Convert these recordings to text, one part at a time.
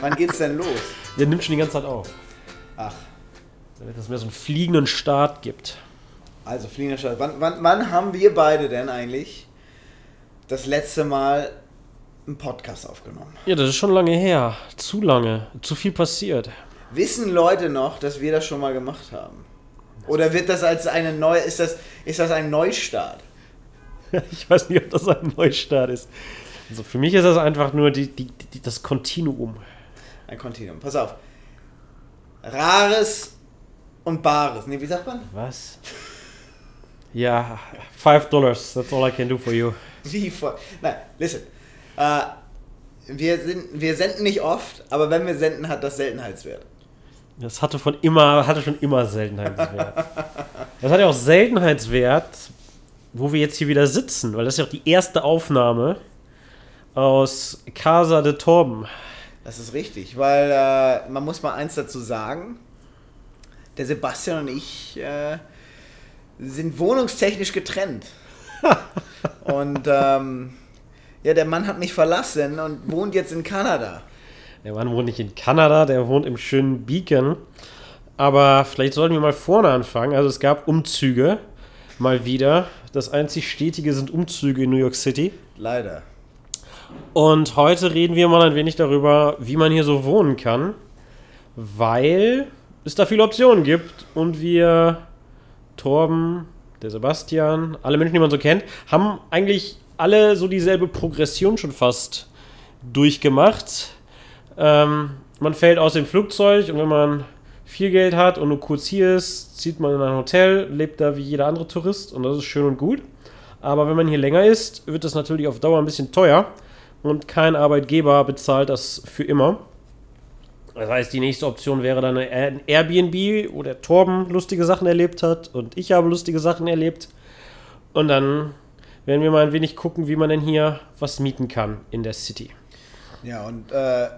Wann geht's denn los? Der nimmt schon die ganze Zeit auf. Ach, Damit es mehr so einen fliegenden Start gibt. also fliegender Start. Wann, wann, wann haben wir beide denn eigentlich das letzte Mal einen Podcast aufgenommen? Ja, das ist schon lange her. Zu lange. Zu viel passiert. Wissen Leute noch, dass wir das schon mal gemacht haben? Oder wird das als eine neue, ist das, ist das ein Neustart? Ich weiß nicht, ob das ein Neustart ist. Also für mich ist das einfach nur die, die, die, das Kontinuum. Ein Kontinuum. Pass auf. Rares und Bares. Nee, wie sagt man? Was? Ja, five dollars. That's all I can do for you. Wie vor. Nein, listen. Äh, wir, sind, wir senden nicht oft, aber wenn wir senden, hat das Seltenheitswert. Das hatte von immer, hatte schon immer Seltenheitswert. Das hat ja auch Seltenheitswert, wo wir jetzt hier wieder sitzen, weil das ist ja auch die erste Aufnahme aus Casa de Torben. Das ist richtig, weil äh, man muss mal eins dazu sagen. Der Sebastian und ich äh, sind wohnungstechnisch getrennt. und ähm, ja, der Mann hat mich verlassen und wohnt jetzt in Kanada. Der Mann wohnt nicht in Kanada, der wohnt im schönen Beacon. Aber vielleicht sollten wir mal vorne anfangen. Also es gab Umzüge, mal wieder. Das einzig Stetige sind Umzüge in New York City. Leider. Und heute reden wir mal ein wenig darüber, wie man hier so wohnen kann, weil es da viele Optionen gibt und wir, Torben, der Sebastian, alle Menschen, die man so kennt, haben eigentlich alle so dieselbe Progression schon fast durchgemacht. Ähm, man fällt aus dem Flugzeug und wenn man viel Geld hat und nur kurz hier ist, zieht man in ein Hotel, lebt da wie jeder andere Tourist und das ist schön und gut. Aber wenn man hier länger ist, wird das natürlich auf Dauer ein bisschen teuer und kein Arbeitgeber bezahlt das für immer. Das heißt, die nächste Option wäre dann ein Airbnb, wo der Torben lustige Sachen erlebt hat und ich habe lustige Sachen erlebt. Und dann werden wir mal ein wenig gucken, wie man denn hier was mieten kann in der City. Ja, und äh,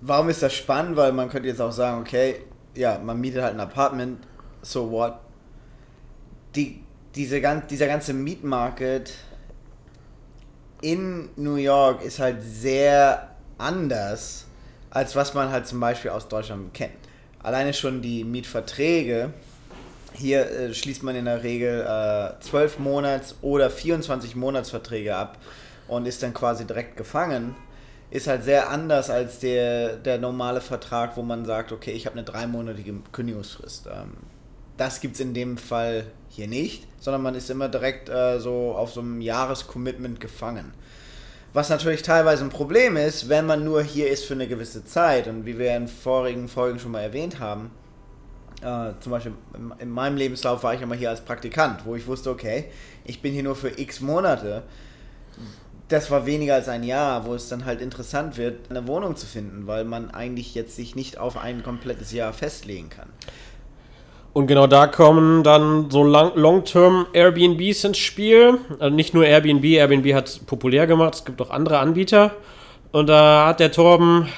warum ist das spannend? Weil man könnte jetzt auch sagen, okay, ja, man mietet halt ein Apartment, so what? Die, diese, dieser ganze Mietmarket in New York ist halt sehr anders, als was man halt zum Beispiel aus Deutschland kennt. Alleine schon die Mietverträge. Hier äh, schließt man in der Regel äh, 12 Monats- oder 24 Monatsverträge ab und ist dann quasi direkt gefangen. Ist halt sehr anders als der, der normale Vertrag, wo man sagt, okay, ich habe eine dreimonatige Kündigungsfrist. Ähm, das gibt es in dem Fall hier nicht, sondern man ist immer direkt äh, so auf so einem Jahrescommitment gefangen. Was natürlich teilweise ein Problem ist, wenn man nur hier ist für eine gewisse Zeit. Und wie wir in vorigen Folgen schon mal erwähnt haben, äh, zum Beispiel in, in meinem Lebenslauf war ich immer hier als Praktikant, wo ich wusste, okay, ich bin hier nur für x Monate. Das war weniger als ein Jahr, wo es dann halt interessant wird, eine Wohnung zu finden, weil man eigentlich jetzt sich nicht auf ein komplettes Jahr festlegen kann. Und genau da kommen dann so Long-Term Airbnbs ins Spiel. Also nicht nur Airbnb, Airbnb hat es populär gemacht, es gibt auch andere Anbieter. Und da hat der Torben,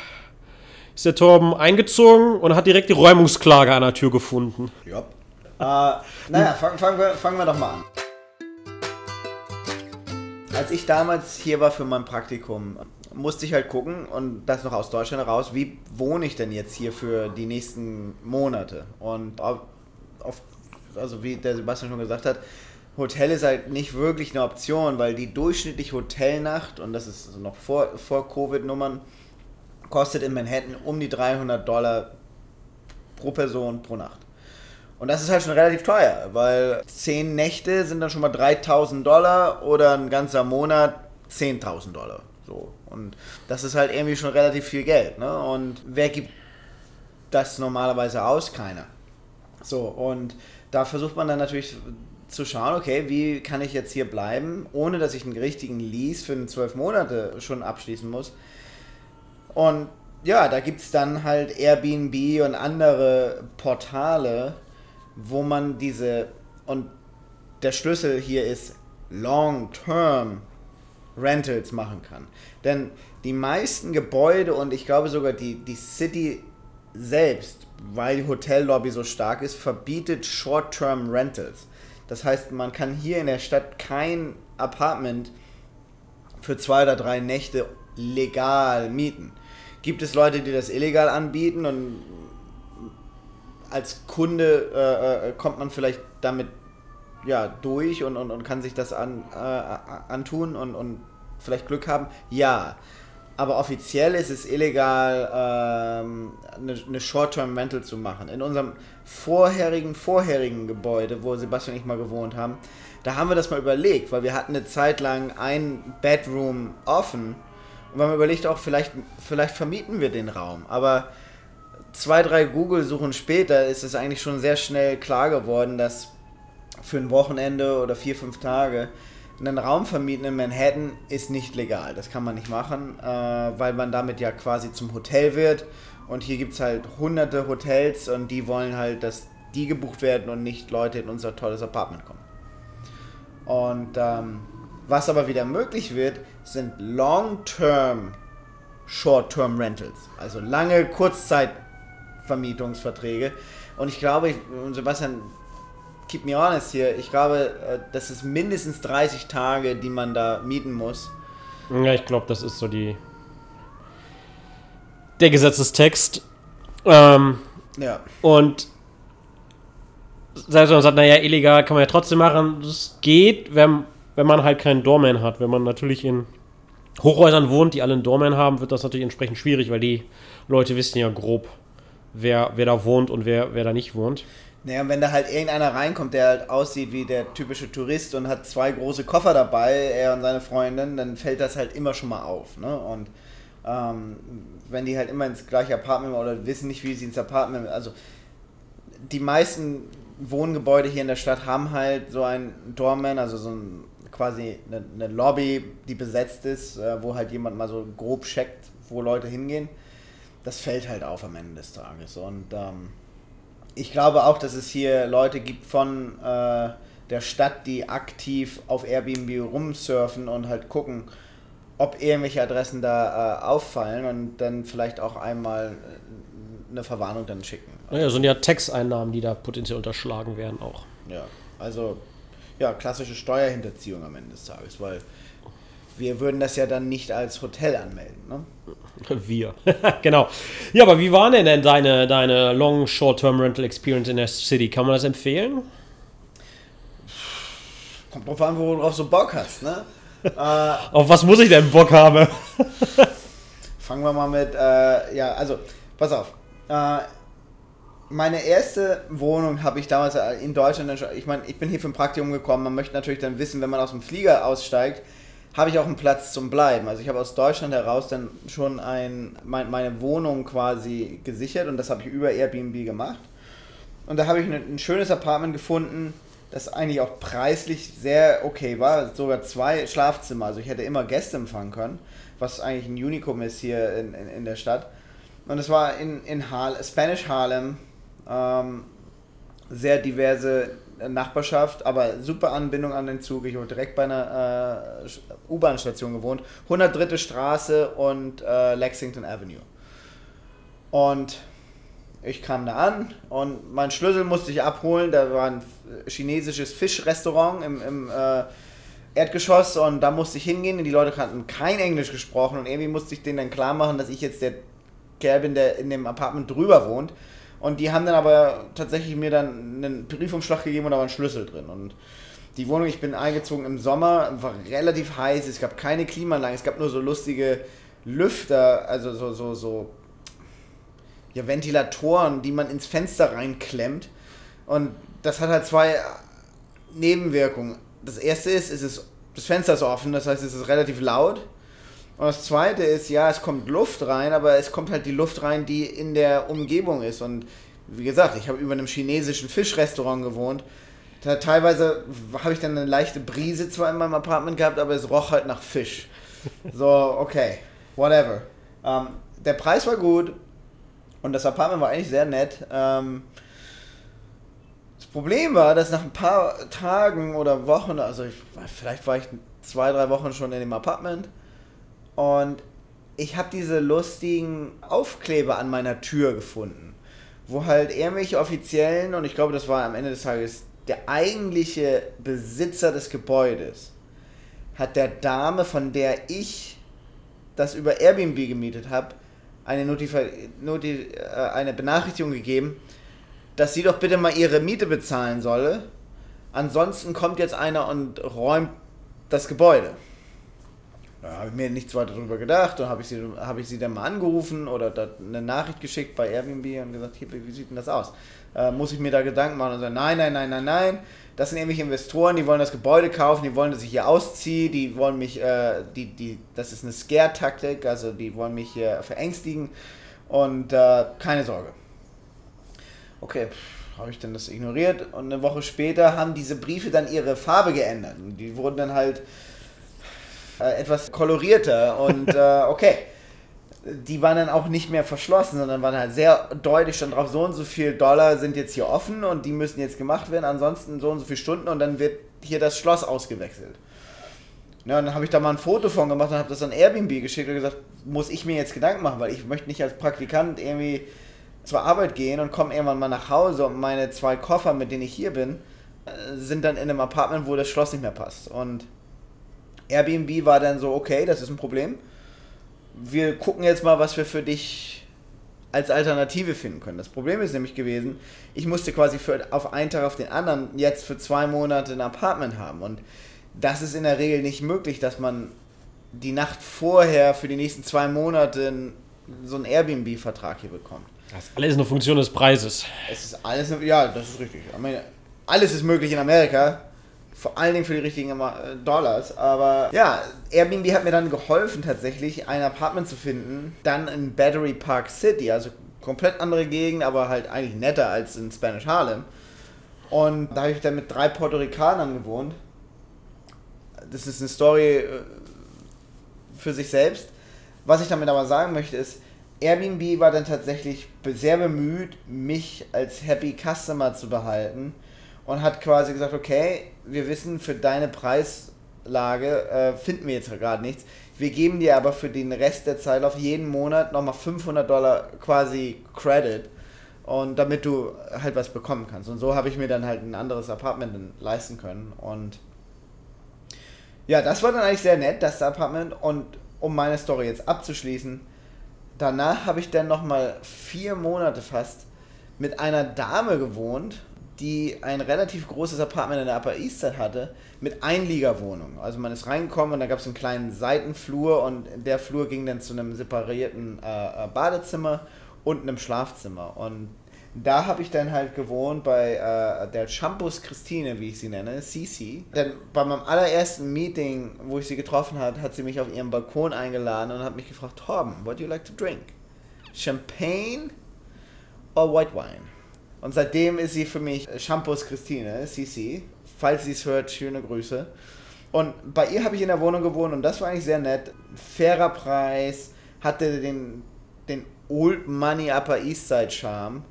ist der Torben eingezogen und hat direkt die Räumungsklage an der Tür gefunden. Ja. Äh, naja, fangen fang wir, fangen wir doch mal an. Als ich damals hier war für mein Praktikum, musste ich halt gucken und das noch aus Deutschland heraus, wie wohne ich denn jetzt hier für die nächsten Monate? Und auf, auf, also wie der Sebastian schon gesagt hat, Hotel ist halt nicht wirklich eine Option, weil die durchschnittliche Hotelnacht, und das ist noch vor, vor Covid-Nummern, kostet in Manhattan um die 300 Dollar pro Person pro Nacht. Und das ist halt schon relativ teuer, weil 10 Nächte sind dann schon mal 3000 Dollar oder ein ganzer Monat 10.000 Dollar. So. Und das ist halt irgendwie schon relativ viel Geld. Ne? Und wer gibt das normalerweise aus? Keiner. So, und da versucht man dann natürlich zu schauen, okay, wie kann ich jetzt hier bleiben, ohne dass ich einen richtigen Lease für 12 Monate schon abschließen muss. Und ja, da gibt es dann halt Airbnb und andere Portale, wo man diese, und der Schlüssel hier ist Long-Term Rentals machen kann. Denn die meisten Gebäude und ich glaube sogar die, die City selbst, weil die Hotellobby so stark ist, verbietet Short-Term Rentals. Das heißt, man kann hier in der Stadt kein Apartment für zwei oder drei Nächte legal mieten. gibt es Leute, die das illegal anbieten und als Kunde äh, äh, kommt man vielleicht damit ja, durch und, und, und kann sich das an, äh, antun und, und vielleicht Glück haben? Ja. Aber offiziell ist es illegal, ähm, eine, eine Short-Term-Rental zu machen. In unserem vorherigen, vorherigen Gebäude, wo Sebastian und ich mal gewohnt haben, da haben wir das mal überlegt, weil wir hatten eine Zeit lang ein Bedroom offen und wir haben überlegt auch, vielleicht, vielleicht vermieten wir den Raum. Aber zwei, drei Google-Suchen später ist es eigentlich schon sehr schnell klar geworden, dass für ein Wochenende oder vier, fünf Tage einen Raum vermieten in Manhattan ist nicht legal. Das kann man nicht machen, äh, weil man damit ja quasi zum Hotel wird. Und hier gibt es halt hunderte Hotels und die wollen halt, dass die gebucht werden und nicht Leute in unser tolles Apartment kommen. Und ähm, was aber wieder möglich wird, sind Long-Term Short-Term Rentals. Also lange Kurzzeitvermietungsverträge. Und ich glaube, ich, Sebastian, keep me honest hier, ich glaube, äh, das ist mindestens 30 Tage, die man da mieten muss. Ja, ich glaube, das ist so die. Der Gesetzestext. Ähm, ja. Und selbst wenn man sagt, naja, illegal kann man ja trotzdem machen, das geht, wenn, wenn man halt keinen Doorman hat. Wenn man natürlich in Hochhäusern wohnt, die alle einen Doorman haben, wird das natürlich entsprechend schwierig, weil die Leute wissen ja grob, wer, wer da wohnt und wer, wer da nicht wohnt. Naja, wenn da halt irgendeiner reinkommt, der halt aussieht wie der typische Tourist und hat zwei große Koffer dabei, er und seine Freundin, dann fällt das halt immer schon mal auf. Ne? Und ähm, wenn die halt immer ins gleiche Apartment oder wissen nicht, wie sie ins Apartment, also die meisten Wohngebäude hier in der Stadt haben halt so ein Doorman, also so ein quasi eine, eine Lobby, die besetzt ist, äh, wo halt jemand mal so grob checkt, wo Leute hingehen. Das fällt halt auf am Ende des Tages. Und ähm, ich glaube auch, dass es hier Leute gibt von äh, der Stadt, die aktiv auf Airbnb rumsurfen und halt gucken, ob irgendwelche Adressen da äh, auffallen und dann vielleicht auch einmal äh, eine Verwarnung dann schicken. Naja, sind ja Tax-Einnahmen, die da potenziell unterschlagen werden auch. Ja, also ja, klassische Steuerhinterziehung am Ende des Tages, weil wir würden das ja dann nicht als Hotel anmelden. Ne? Wir. genau. Ja, aber wie war denn, denn deine, deine Long Short-Term Rental Experience in der City? Kann man das empfehlen? Kommt drauf an, worauf du Bock hast, ne? äh, Auf was muss ich denn Bock haben? fangen wir mal mit, äh, ja, also, pass auf. Äh, meine erste Wohnung habe ich damals in Deutschland, ich meine, ich bin hier für ein Praktikum gekommen, man möchte natürlich dann wissen, wenn man aus dem Flieger aussteigt, habe ich auch einen Platz zum Bleiben. Also ich habe aus Deutschland heraus dann schon ein, mein, meine Wohnung quasi gesichert und das habe ich über Airbnb gemacht. Und da habe ich ein, ein schönes Apartment gefunden, das eigentlich auch preislich sehr okay war. Sogar zwei Schlafzimmer, also ich hätte immer Gäste empfangen können, was eigentlich ein Unikum ist hier in, in, in der Stadt. Und es war in, in Harlem, Spanish Harlem, ähm, sehr diverse Nachbarschaft, aber super Anbindung an den Zug. Ich habe direkt bei einer äh, U-Bahn-Station gewohnt. 103. Straße und äh, Lexington Avenue. Und ich kam da an und meinen Schlüssel musste ich abholen. Da war ein chinesisches Fischrestaurant im, im äh, Erdgeschoss und da musste ich hingehen die Leute hatten kein Englisch gesprochen und irgendwie musste ich denen dann klar machen, dass ich jetzt der Kerl bin, der in dem Apartment drüber wohnt. Und die haben dann aber tatsächlich mir dann einen Briefumschlag gegeben und da war ein Schlüssel drin. Und die Wohnung, ich bin eingezogen im Sommer, war relativ heiß, es gab keine Klimaanlage, es gab nur so lustige Lüfter, also so, so, so, ja, Ventilatoren, die man ins Fenster reinklemmt. Und das hat halt zwei Nebenwirkungen. Das erste ist, ist es, das Fenster ist offen, das heißt, es ist relativ laut. Und das zweite ist, ja, es kommt Luft rein, aber es kommt halt die Luft rein, die in der Umgebung ist. Und wie gesagt, ich habe über einem chinesischen Fischrestaurant gewohnt. Da teilweise habe ich dann eine leichte Brise zwar in meinem Apartment gehabt, aber es roch halt nach Fisch. So, okay, whatever. Ähm, der Preis war gut und das Apartment war eigentlich sehr nett. Ähm, das Problem war, dass nach ein paar Tagen oder Wochen, also ich, vielleicht war ich zwei, drei Wochen schon in dem Apartment, und ich habe diese lustigen Aufkleber an meiner Tür gefunden, wo halt irgendwelche Offiziellen, und ich glaube, das war am Ende des Tages der eigentliche Besitzer des Gebäudes, hat der Dame, von der ich das über Airbnb gemietet habe, eine, äh, eine Benachrichtigung gegeben, dass sie doch bitte mal ihre Miete bezahlen solle. Ansonsten kommt jetzt einer und räumt das Gebäude. Da habe ich mir nichts weiter darüber gedacht. Dann habe ich, sie, hab ich sie dann mal angerufen oder eine Nachricht geschickt bei Airbnb und gesagt, hier, wie sieht denn das aus? Äh, muss ich mir da Gedanken machen? Und sagen, nein, nein, nein, nein, nein. Das sind irgendwelche Investoren, die wollen das Gebäude kaufen, die wollen, dass ich hier ausziehe, die wollen mich, äh, die, die, das ist eine Scare-Taktik, also die wollen mich hier verängstigen und äh, keine Sorge. Okay, habe ich dann das ignoriert und eine Woche später haben diese Briefe dann ihre Farbe geändert. Die wurden dann halt äh, etwas kolorierter und äh, okay. Die waren dann auch nicht mehr verschlossen, sondern waren halt sehr deutlich schon drauf, so und so viel Dollar sind jetzt hier offen und die müssen jetzt gemacht werden, ansonsten so und so viele Stunden und dann wird hier das Schloss ausgewechselt. Ja, und dann habe ich da mal ein Foto von gemacht und habe das an Airbnb geschickt und gesagt, muss ich mir jetzt Gedanken machen, weil ich möchte nicht als Praktikant irgendwie zur Arbeit gehen und komme irgendwann mal nach Hause und meine zwei Koffer, mit denen ich hier bin, äh, sind dann in einem Apartment, wo das Schloss nicht mehr passt. Und Airbnb war dann so, okay, das ist ein Problem. Wir gucken jetzt mal, was wir für dich als Alternative finden können. Das Problem ist nämlich gewesen, ich musste quasi für, auf einen Tag auf den anderen jetzt für zwei Monate ein Apartment haben. Und das ist in der Regel nicht möglich, dass man die Nacht vorher für die nächsten zwei Monate so einen Airbnb-Vertrag hier bekommt. Das ist alles eine Funktion des Preises. Es ist alles, ja, das ist richtig. Ich meine, alles ist möglich in Amerika. Vor allen Dingen für die richtigen äh, Dollars. Aber ja, Airbnb hat mir dann geholfen, tatsächlich ein Apartment zu finden. Dann in Battery Park City, also komplett andere Gegend, aber halt eigentlich netter als in Spanish Harlem. Und da habe ich dann mit drei Puerto Ricanern gewohnt. Das ist eine Story äh, für sich selbst. Was ich damit aber sagen möchte, ist, Airbnb war dann tatsächlich sehr bemüht, mich als Happy Customer zu behalten und hat quasi gesagt, okay, wir wissen, für deine Preislage äh, finden wir jetzt gerade nichts. Wir geben dir aber für den Rest der Zeit auf jeden Monat nochmal 500 Dollar quasi Credit. Und damit du halt was bekommen kannst. Und so habe ich mir dann halt ein anderes Apartment leisten können. Und ja, das war dann eigentlich sehr nett, das Apartment. Und um meine Story jetzt abzuschließen, danach habe ich dann nochmal vier Monate fast mit einer Dame gewohnt, die ein relativ großes Apartment in der Upper East Side hatte, mit Einliegerwohnung. Also man ist reingekommen und da gab es einen kleinen Seitenflur und der Flur ging dann zu einem separierten äh, äh, Badezimmer und einem Schlafzimmer. Und da habe ich dann halt gewohnt bei äh, der Shampoos Christine, wie ich sie nenne, Cici. Denn bei meinem allerersten Meeting, wo ich sie getroffen habe, hat sie mich auf ihren Balkon eingeladen und hat mich gefragt, Torben, what do you like to drink? Champagne or white wine? Und seitdem ist sie für mich Shampoos Christine, Cici. Falls sie es hört, schöne Grüße. Und bei ihr habe ich in der Wohnung gewohnt und das war eigentlich sehr nett. Fairer Preis, hatte den, den Old Money Upper East Side Charme.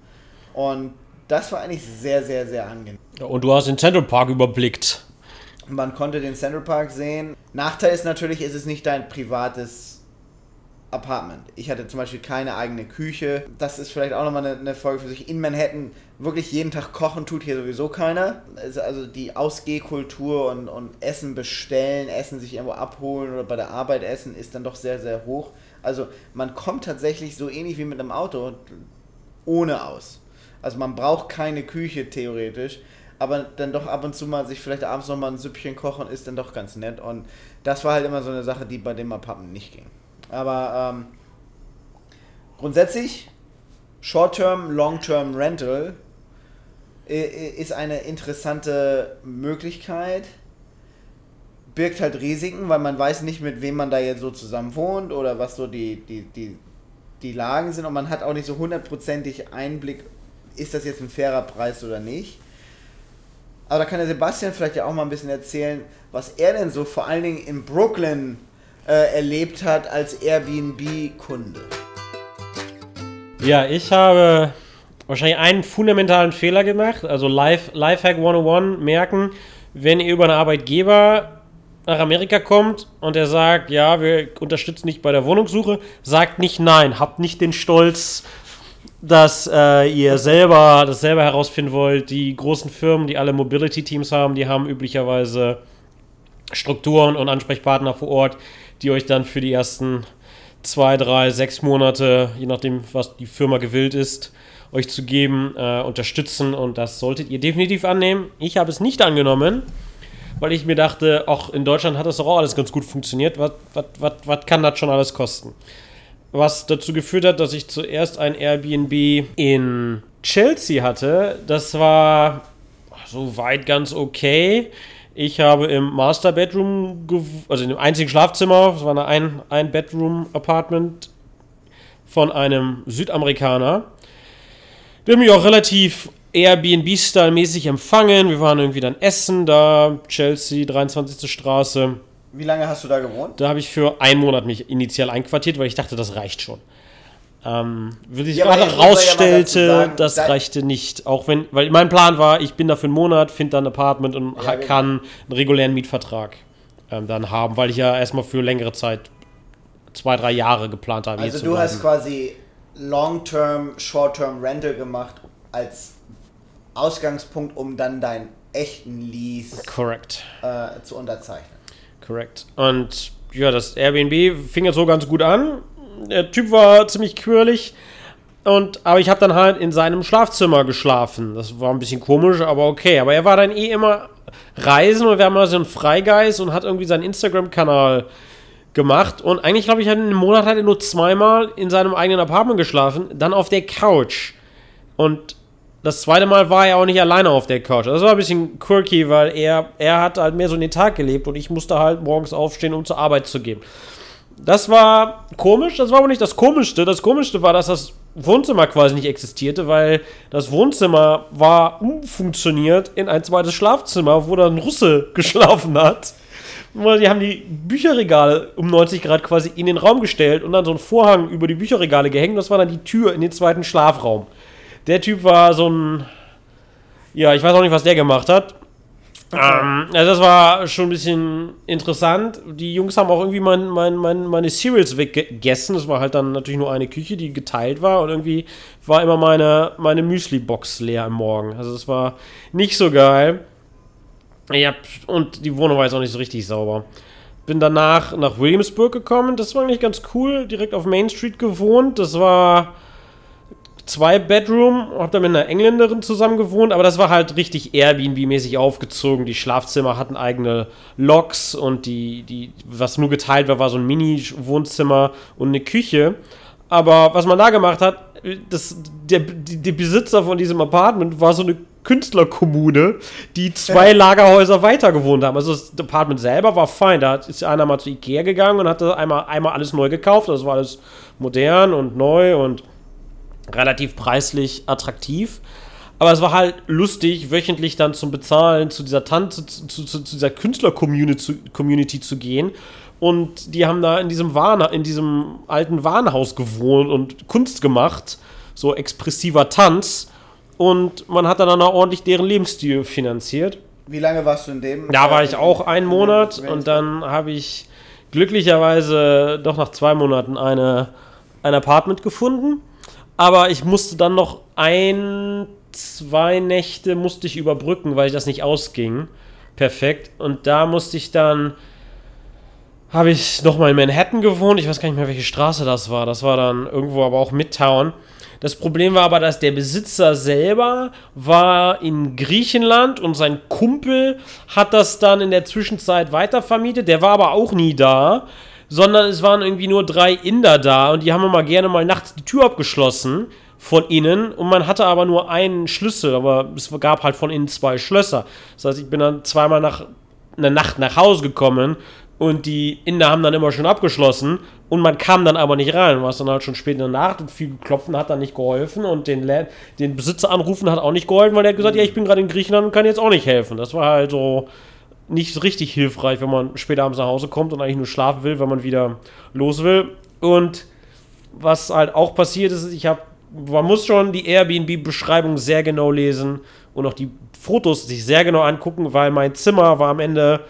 Und das war eigentlich sehr, sehr, sehr angenehm. Und du hast den Central Park überblickt. Man konnte den Central Park sehen. Nachteil ist natürlich, ist es nicht dein privates Apartment. Ich hatte zum Beispiel keine eigene Küche. Das ist vielleicht auch nochmal eine, eine Folge für sich. In Manhattan wirklich jeden Tag kochen tut hier sowieso keiner. Also die Ausgehkultur und, und Essen bestellen, Essen sich irgendwo abholen oder bei der Arbeit essen ist dann doch sehr, sehr hoch. Also man kommt tatsächlich so ähnlich wie mit einem Auto ohne aus. Also man braucht keine Küche theoretisch, aber dann doch ab und zu mal sich vielleicht abends nochmal ein Süppchen kochen ist dann doch ganz nett. Und das war halt immer so eine Sache, die bei dem Apartment nicht ging. Aber ähm, grundsätzlich, Short-Term, Long-Term Rental ist eine interessante Möglichkeit. Birgt halt Risiken, weil man weiß nicht, mit wem man da jetzt so zusammen wohnt oder was so die, die, die, die Lagen sind und man hat auch nicht so hundertprozentig Einblick, ist das jetzt ein fairer Preis oder nicht. Aber da kann der Sebastian vielleicht ja auch mal ein bisschen erzählen, was er denn so vor allen Dingen in Brooklyn äh, erlebt hat als Airbnb-Kunde? Ja, ich habe wahrscheinlich einen fundamentalen Fehler gemacht. Also Life, Lifehack 101 merken, wenn ihr über einen Arbeitgeber nach Amerika kommt und er sagt, ja, wir unterstützen dich bei der Wohnungssuche, sagt nicht nein, habt nicht den Stolz, dass äh, ihr selber das selber herausfinden wollt. Die großen Firmen, die alle Mobility-Teams haben, die haben üblicherweise Strukturen und Ansprechpartner vor Ort, die euch dann für die ersten zwei, drei, sechs Monate, je nachdem, was die Firma gewillt ist, euch zu geben, äh, unterstützen und das solltet ihr definitiv annehmen. Ich habe es nicht angenommen, weil ich mir dachte, auch in Deutschland hat das doch auch alles ganz gut funktioniert. Was, kann das schon alles kosten? Was dazu geführt hat, dass ich zuerst ein Airbnb in Chelsea hatte. Das war soweit ganz okay. Ich habe im Master Bedroom, also in dem einzigen Schlafzimmer, das war ein, ein Bedroom-Apartment von einem Südamerikaner. Der hat mich auch relativ Airbnb-Style-mäßig empfangen. Wir waren irgendwie dann essen, da Chelsea, 23. Straße. Wie lange hast du da gewohnt? Da habe ich für einen Monat mich initial einquartiert, weil ich dachte, das reicht schon. Ähm, wie sich ja, gerade rausstellte, ja sagen, das reichte nicht. Auch wenn, weil mein Plan war, ich bin da für einen Monat, finde da ein Apartment und ja, genau. kann einen regulären Mietvertrag ähm, dann haben, weil ich ja erstmal für längere Zeit, zwei, drei Jahre geplant habe. Also du hast quasi Long-Term, Short-Term Rental gemacht als Ausgangspunkt, um dann deinen echten Lease. Äh, zu unterzeichnen. Correct. Und ja, das Airbnb fing jetzt so ganz gut an der Typ war ziemlich quirlig. Und, aber ich habe dann halt in seinem Schlafzimmer geschlafen. Das war ein bisschen komisch, aber okay. Aber er war dann eh immer reisen und wir haben mal so einen Freigeist und hat irgendwie seinen Instagram-Kanal gemacht. Und eigentlich, glaube ich, hat in einem Monat hat er nur zweimal in seinem eigenen Apartment geschlafen, dann auf der Couch. Und das zweite Mal war er auch nicht alleine auf der Couch. Das war ein bisschen quirky, weil er, er hat halt mehr so in den Tag gelebt und ich musste halt morgens aufstehen, um zur Arbeit zu gehen. Das war komisch, das war aber nicht das Komischste. Das Komischste war, dass das Wohnzimmer quasi nicht existierte, weil das Wohnzimmer war umfunktioniert in ein zweites Schlafzimmer, wo dann ein Russe geschlafen hat. Die haben die Bücherregale um 90 Grad quasi in den Raum gestellt und dann so einen Vorhang über die Bücherregale gehängt. Das war dann die Tür in den zweiten Schlafraum. Der Typ war so ein. Ja, ich weiß auch nicht, was der gemacht hat. Ähm, also das war schon ein bisschen interessant. Die Jungs haben auch irgendwie mein, mein, mein, meine Cereals weggegessen. Das war halt dann natürlich nur eine Küche, die geteilt war. Und irgendwie war immer meine, meine Müsli-Box leer am Morgen. Also das war nicht so geil. Ja, und die Wohnung war jetzt auch nicht so richtig sauber. Bin danach nach Williamsburg gekommen. Das war eigentlich ganz cool. Direkt auf Main Street gewohnt. Das war zwei Bedroom, hab da mit einer Engländerin zusammen gewohnt, aber das war halt richtig Airbnb-mäßig aufgezogen. Die Schlafzimmer hatten eigene Loks und die, die, was nur geteilt war, war so ein Mini-Wohnzimmer und eine Küche. Aber was man da gemacht hat, das, der, der Besitzer von diesem Apartment war so eine Künstlerkommune, die zwei Lagerhäuser weiter gewohnt haben. Also das Apartment selber war fein. Da ist einer mal zu Ikea gegangen und hat einmal, einmal alles neu gekauft. Das war alles modern und neu und relativ preislich attraktiv. Aber es war halt lustig, wöchentlich dann zum Bezahlen zu dieser Tante, zu, zu, zu dieser Künstler-Community zu gehen. Und die haben da in diesem, Waren, in diesem alten Warenhaus gewohnt und Kunst gemacht. So expressiver Tanz. Und man hat dann auch ordentlich deren Lebensstil finanziert. Wie lange warst du in dem? Da war ich auch einen Monat und dann habe ich glücklicherweise doch nach zwei Monaten eine, ein Apartment gefunden aber ich musste dann noch ein, zwei Nächte musste ich überbrücken, weil das nicht ausging. Perfekt. Und da musste ich dann, habe ich nochmal in Manhattan gewohnt. Ich weiß gar nicht mehr, welche Straße das war. Das war dann irgendwo aber auch Midtown. Das Problem war aber, dass der Besitzer selber war in Griechenland und sein Kumpel hat das dann in der Zwischenzeit weitervermietet. Der war aber auch nie da sondern es waren irgendwie nur drei Inder da und die haben immer gerne mal nachts die Tür abgeschlossen von innen und man hatte aber nur einen Schlüssel, aber es gab halt von innen zwei Schlösser. Das heißt, ich bin dann zweimal nach einer Nacht nach Hause gekommen und die Inder haben dann immer schon abgeschlossen und man kam dann aber nicht rein. War es dann halt schon spät in der Nacht und viel Klopfen hat dann nicht geholfen und den, den Besitzer anrufen hat auch nicht geholfen, weil der hat gesagt, ja, ich bin gerade in Griechenland und kann jetzt auch nicht helfen. Das war halt so nicht richtig hilfreich, wenn man später abends nach Hause kommt und eigentlich nur schlafen will, wenn man wieder los will. Und was halt auch passiert ist, ich habe, man muss schon die Airbnb-Beschreibung sehr genau lesen und auch die Fotos sich sehr genau angucken, weil mein Zimmer war am Ende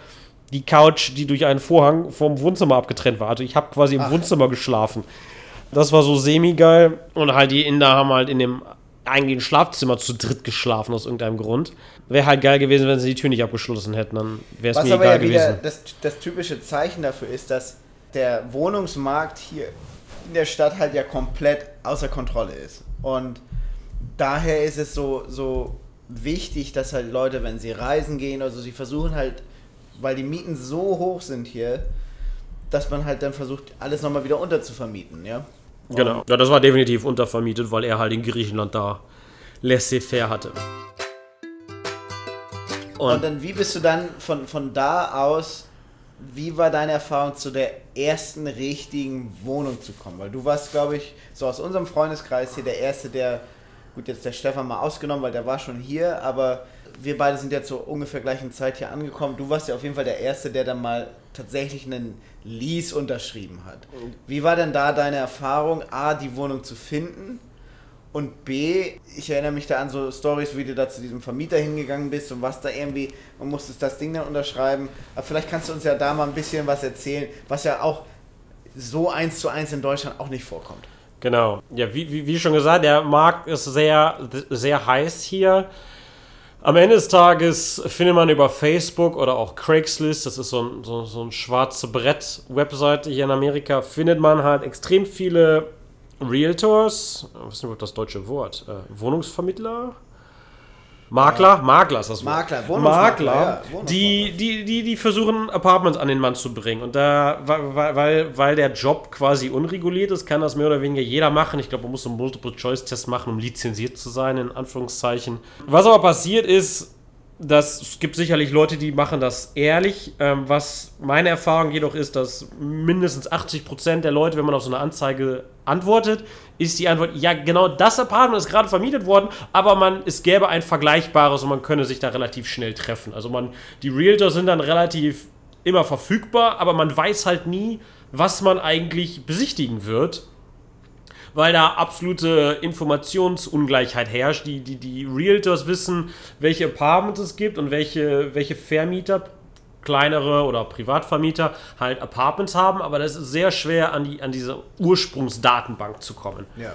die Couch, die durch einen Vorhang vom Wohnzimmer abgetrennt war. Also ich habe quasi im Ach. Wohnzimmer geschlafen. Das war so semi-geil. Und halt die Inder haben halt in dem eigentlichen Schlafzimmer zu dritt geschlafen aus irgendeinem Grund. Wäre halt geil gewesen, wenn sie die Tür nicht abgeschlossen hätten, dann wäre es mir egal ja gewesen. Das, das typische Zeichen dafür ist, dass der Wohnungsmarkt hier in der Stadt halt ja komplett außer Kontrolle ist. Und daher ist es so, so wichtig, dass halt Leute, wenn sie reisen gehen, also sie versuchen halt, weil die Mieten so hoch sind hier, dass man halt dann versucht, alles nochmal wieder unterzuvermieten, ja. Und Genau. Ja, das war definitiv untervermietet, weil er halt in Griechenland da laissez-faire hatte. Und dann, wie bist du dann von, von da aus, wie war deine Erfahrung zu der ersten richtigen Wohnung zu kommen? Weil du warst, glaube ich, so aus unserem Freundeskreis hier der Erste, der, gut, jetzt der Stefan mal ausgenommen, weil der war schon hier, aber wir beide sind ja zur ungefähr gleichen Zeit hier angekommen. Du warst ja auf jeden Fall der Erste, der dann mal tatsächlich einen Lease unterschrieben hat. Wie war denn da deine Erfahrung, A, die Wohnung zu finden? Und B, ich erinnere mich da an so Stories, wie du da zu diesem Vermieter hingegangen bist und was da irgendwie, man musste das Ding dann unterschreiben. Aber vielleicht kannst du uns ja da mal ein bisschen was erzählen, was ja auch so eins zu eins in Deutschland auch nicht vorkommt. Genau. Ja, wie, wie, wie schon gesagt, der Markt ist sehr, sehr heiß hier. Am Ende des Tages findet man über Facebook oder auch Craigslist, das ist so ein, so, so ein schwarze Brett-Webseite hier in Amerika, findet man halt extrem viele Realtors, was ist denn überhaupt das deutsche Wort? Äh, Wohnungsvermittler? Makler? Makler ist das Wort. Makler, Wohnungsmakler, Makler, ja, die, die, die, die versuchen, Apartments an den Mann zu bringen. Und da, weil, weil, weil der Job quasi unreguliert ist, kann das mehr oder weniger jeder machen. Ich glaube, man muss einen Multiple-Choice-Test machen, um lizenziert zu sein, in Anführungszeichen. Was aber passiert ist, dass es gibt sicherlich Leute, die machen das ehrlich. Ähm, was meine Erfahrung jedoch ist, dass mindestens 80% der Leute, wenn man auf so eine Anzeige antwortet, ist die Antwort, ja, genau das Apartment ist gerade vermietet worden, aber man, es gäbe ein vergleichbares und man könne sich da relativ schnell treffen. Also man, die Realtors sind dann relativ immer verfügbar, aber man weiß halt nie, was man eigentlich besichtigen wird weil da absolute Informationsungleichheit herrscht. Die, die, die Realtors wissen, welche Apartments es gibt und welche, welche Vermieter, kleinere oder Privatvermieter, halt Apartments haben, aber das ist sehr schwer, an, die, an diese Ursprungsdatenbank zu kommen. Ja.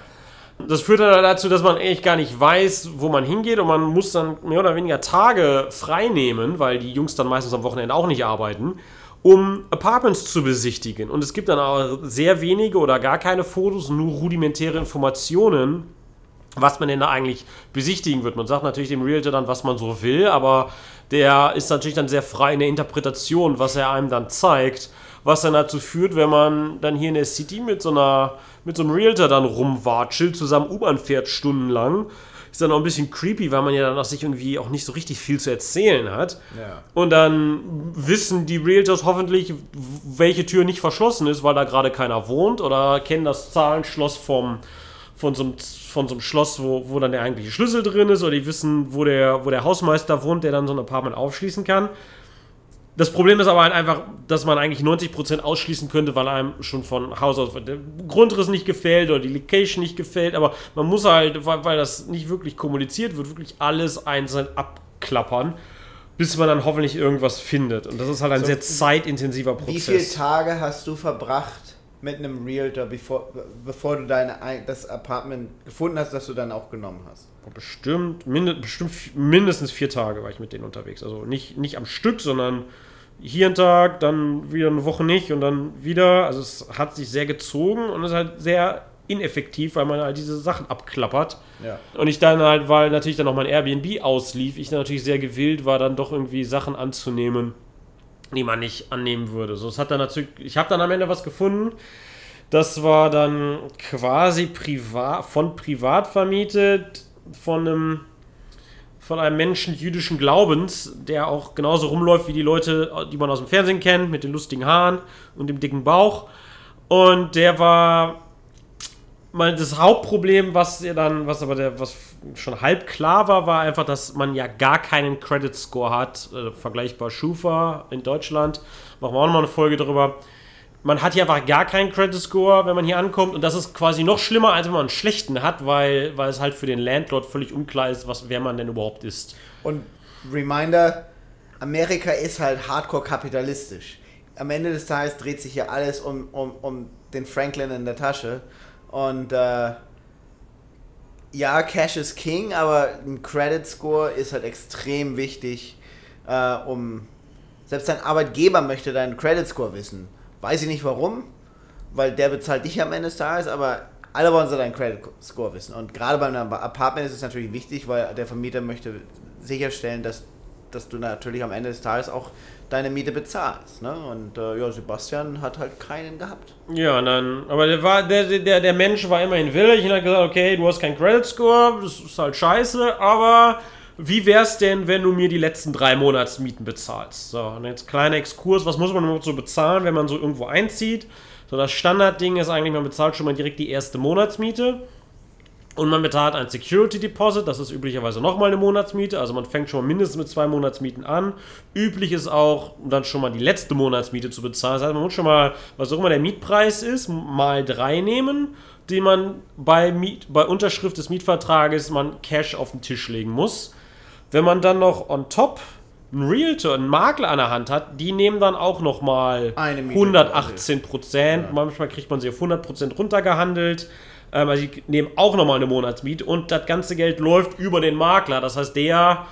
Das führt dann dazu, dass man eigentlich gar nicht weiß, wo man hingeht und man muss dann mehr oder weniger Tage frei nehmen, weil die Jungs dann meistens am Wochenende auch nicht arbeiten, um Apartments zu besichtigen. Und es gibt dann auch sehr wenige oder gar keine Fotos, nur rudimentäre Informationen, was man denn da eigentlich besichtigen wird. Man sagt natürlich dem Realtor dann, was man so will, aber der ist natürlich dann sehr frei in der Interpretation, was er einem dann zeigt, was dann dazu führt, wenn man dann hier in der City mit so einer mit so einem Realtor dann rumwatschelt, zusammen U-Bahn fährt stundenlang. Ist dann auch ein bisschen creepy, weil man ja dann auch sich irgendwie auch nicht so richtig viel zu erzählen hat. Ja. Und dann wissen die Realtors hoffentlich, welche Tür nicht verschlossen ist, weil da gerade keiner wohnt oder kennen das Zahlenschloss vom, von, so einem, von so einem Schloss, wo, wo dann der eigentliche Schlüssel drin ist oder die wissen, wo der, wo der Hausmeister wohnt, der dann so ein Apartment aufschließen kann. Das Problem ist aber halt einfach, dass man eigentlich 90% ausschließen könnte, weil einem schon von Haus aus der Grundriss nicht gefällt oder die Location nicht gefällt. Aber man muss halt, weil, weil das nicht wirklich kommuniziert wird, wirklich alles einzeln abklappern, bis man dann hoffentlich irgendwas findet. Und das ist halt ein So, sehr zeitintensiver Prozess. Wie viele Tage hast du verbracht mit einem Realtor, bevor, bevor du deine, ein- das Apartment gefunden hast, das du dann auch genommen hast? Bestimmt, minde, bestimmt mindestens vier Tage war ich mit denen unterwegs. Also nicht, nicht am Stück, sondern hier einen Tag, dann wieder eine Woche nicht und dann wieder. Also es hat sich sehr gezogen und ist halt sehr ineffektiv, weil man halt diese Sachen abklappert. Ja. Und ich dann halt, weil natürlich dann noch mein Airbnb auslief, ich dann natürlich sehr gewillt war, dann doch irgendwie Sachen anzunehmen, die man nicht annehmen würde. So, es hat dann natürlich, ich habe dann am Ende was gefunden. Das war dann quasi privat, von privat vermietet, von einem, von einem Menschen jüdischen Glaubens, der auch genauso rumläuft wie die Leute, die man aus dem Fernsehen kennt, mit den lustigen Haaren und dem dicken Bauch. Und der war mal das Hauptproblem, was ihr dann, was aber der, was schon halb klar war, war einfach, dass man ja gar keinen Credit Score hat, äh, vergleichbar Schufa in Deutschland. Machen wir auch nochmal eine Folge darüber. Man hat hier einfach gar keinen Credit Score, wenn man hier ankommt. Und das ist quasi noch schlimmer, als wenn man einen schlechten hat, weil, weil es halt für den Landlord völlig unklar ist, was, wer man denn überhaupt ist. Und Reminder, Amerika ist halt hardcore kapitalistisch. Am Ende des Tages dreht sich hier alles um, um, um den Franklin in der Tasche. Und äh, ja, Cash ist King, aber ein Credit Score ist halt extrem wichtig, äh, um selbst dein Arbeitgeber möchte deinen Credit Score wissen. Weiß ich nicht warum. weil der bezahlt dich am Ende des Tages, aber alle wollen so deinen Credit Score wissen. Und gerade bei einem Apartment ist es natürlich wichtig, weil der Vermieter möchte sicherstellen, dass, dass du natürlich am Ende des Tages auch deine Miete bezahlst. Ne? Und äh, ja, Sebastian hat halt keinen gehabt. Ja, dann, aber der, war, der, der, der Mensch war immerhin willig und hat gesagt, okay, du hast keinen Credit Score, das ist halt scheiße, aber wie wär's denn, wenn du mir die letzten drei Monatsmieten bezahlst? So, und jetzt kleiner Exkurs, was muss man überhaupt so bezahlen, wenn man so irgendwo einzieht? So, das Standardding ist eigentlich, man bezahlt schon mal direkt die erste Monatsmiete. Und man bezahlt ein Security Deposit, das ist üblicherweise nochmal eine Monatsmiete, also man fängt schon mal mindestens mit zwei Monatsmieten an. Üblich ist auch, dann schon mal die letzte Monatsmiete zu bezahlen. Das heißt, man muss schon mal, was auch immer der Mietpreis ist, mal drei nehmen, den man bei, Miet, bei Unterschrift des Mietvertrages man Cash auf den Tisch legen muss. Wenn man dann noch on top einen Realtor, einen Makler an der Hand hat, die nehmen dann auch nochmal 118 Prozent. Ja. Manchmal kriegt man sie auf 100 Prozent runtergehandelt. Ähm, also die nehmen auch nochmal eine Monatsmiete und das ganze Geld läuft über den Makler. Das heißt, der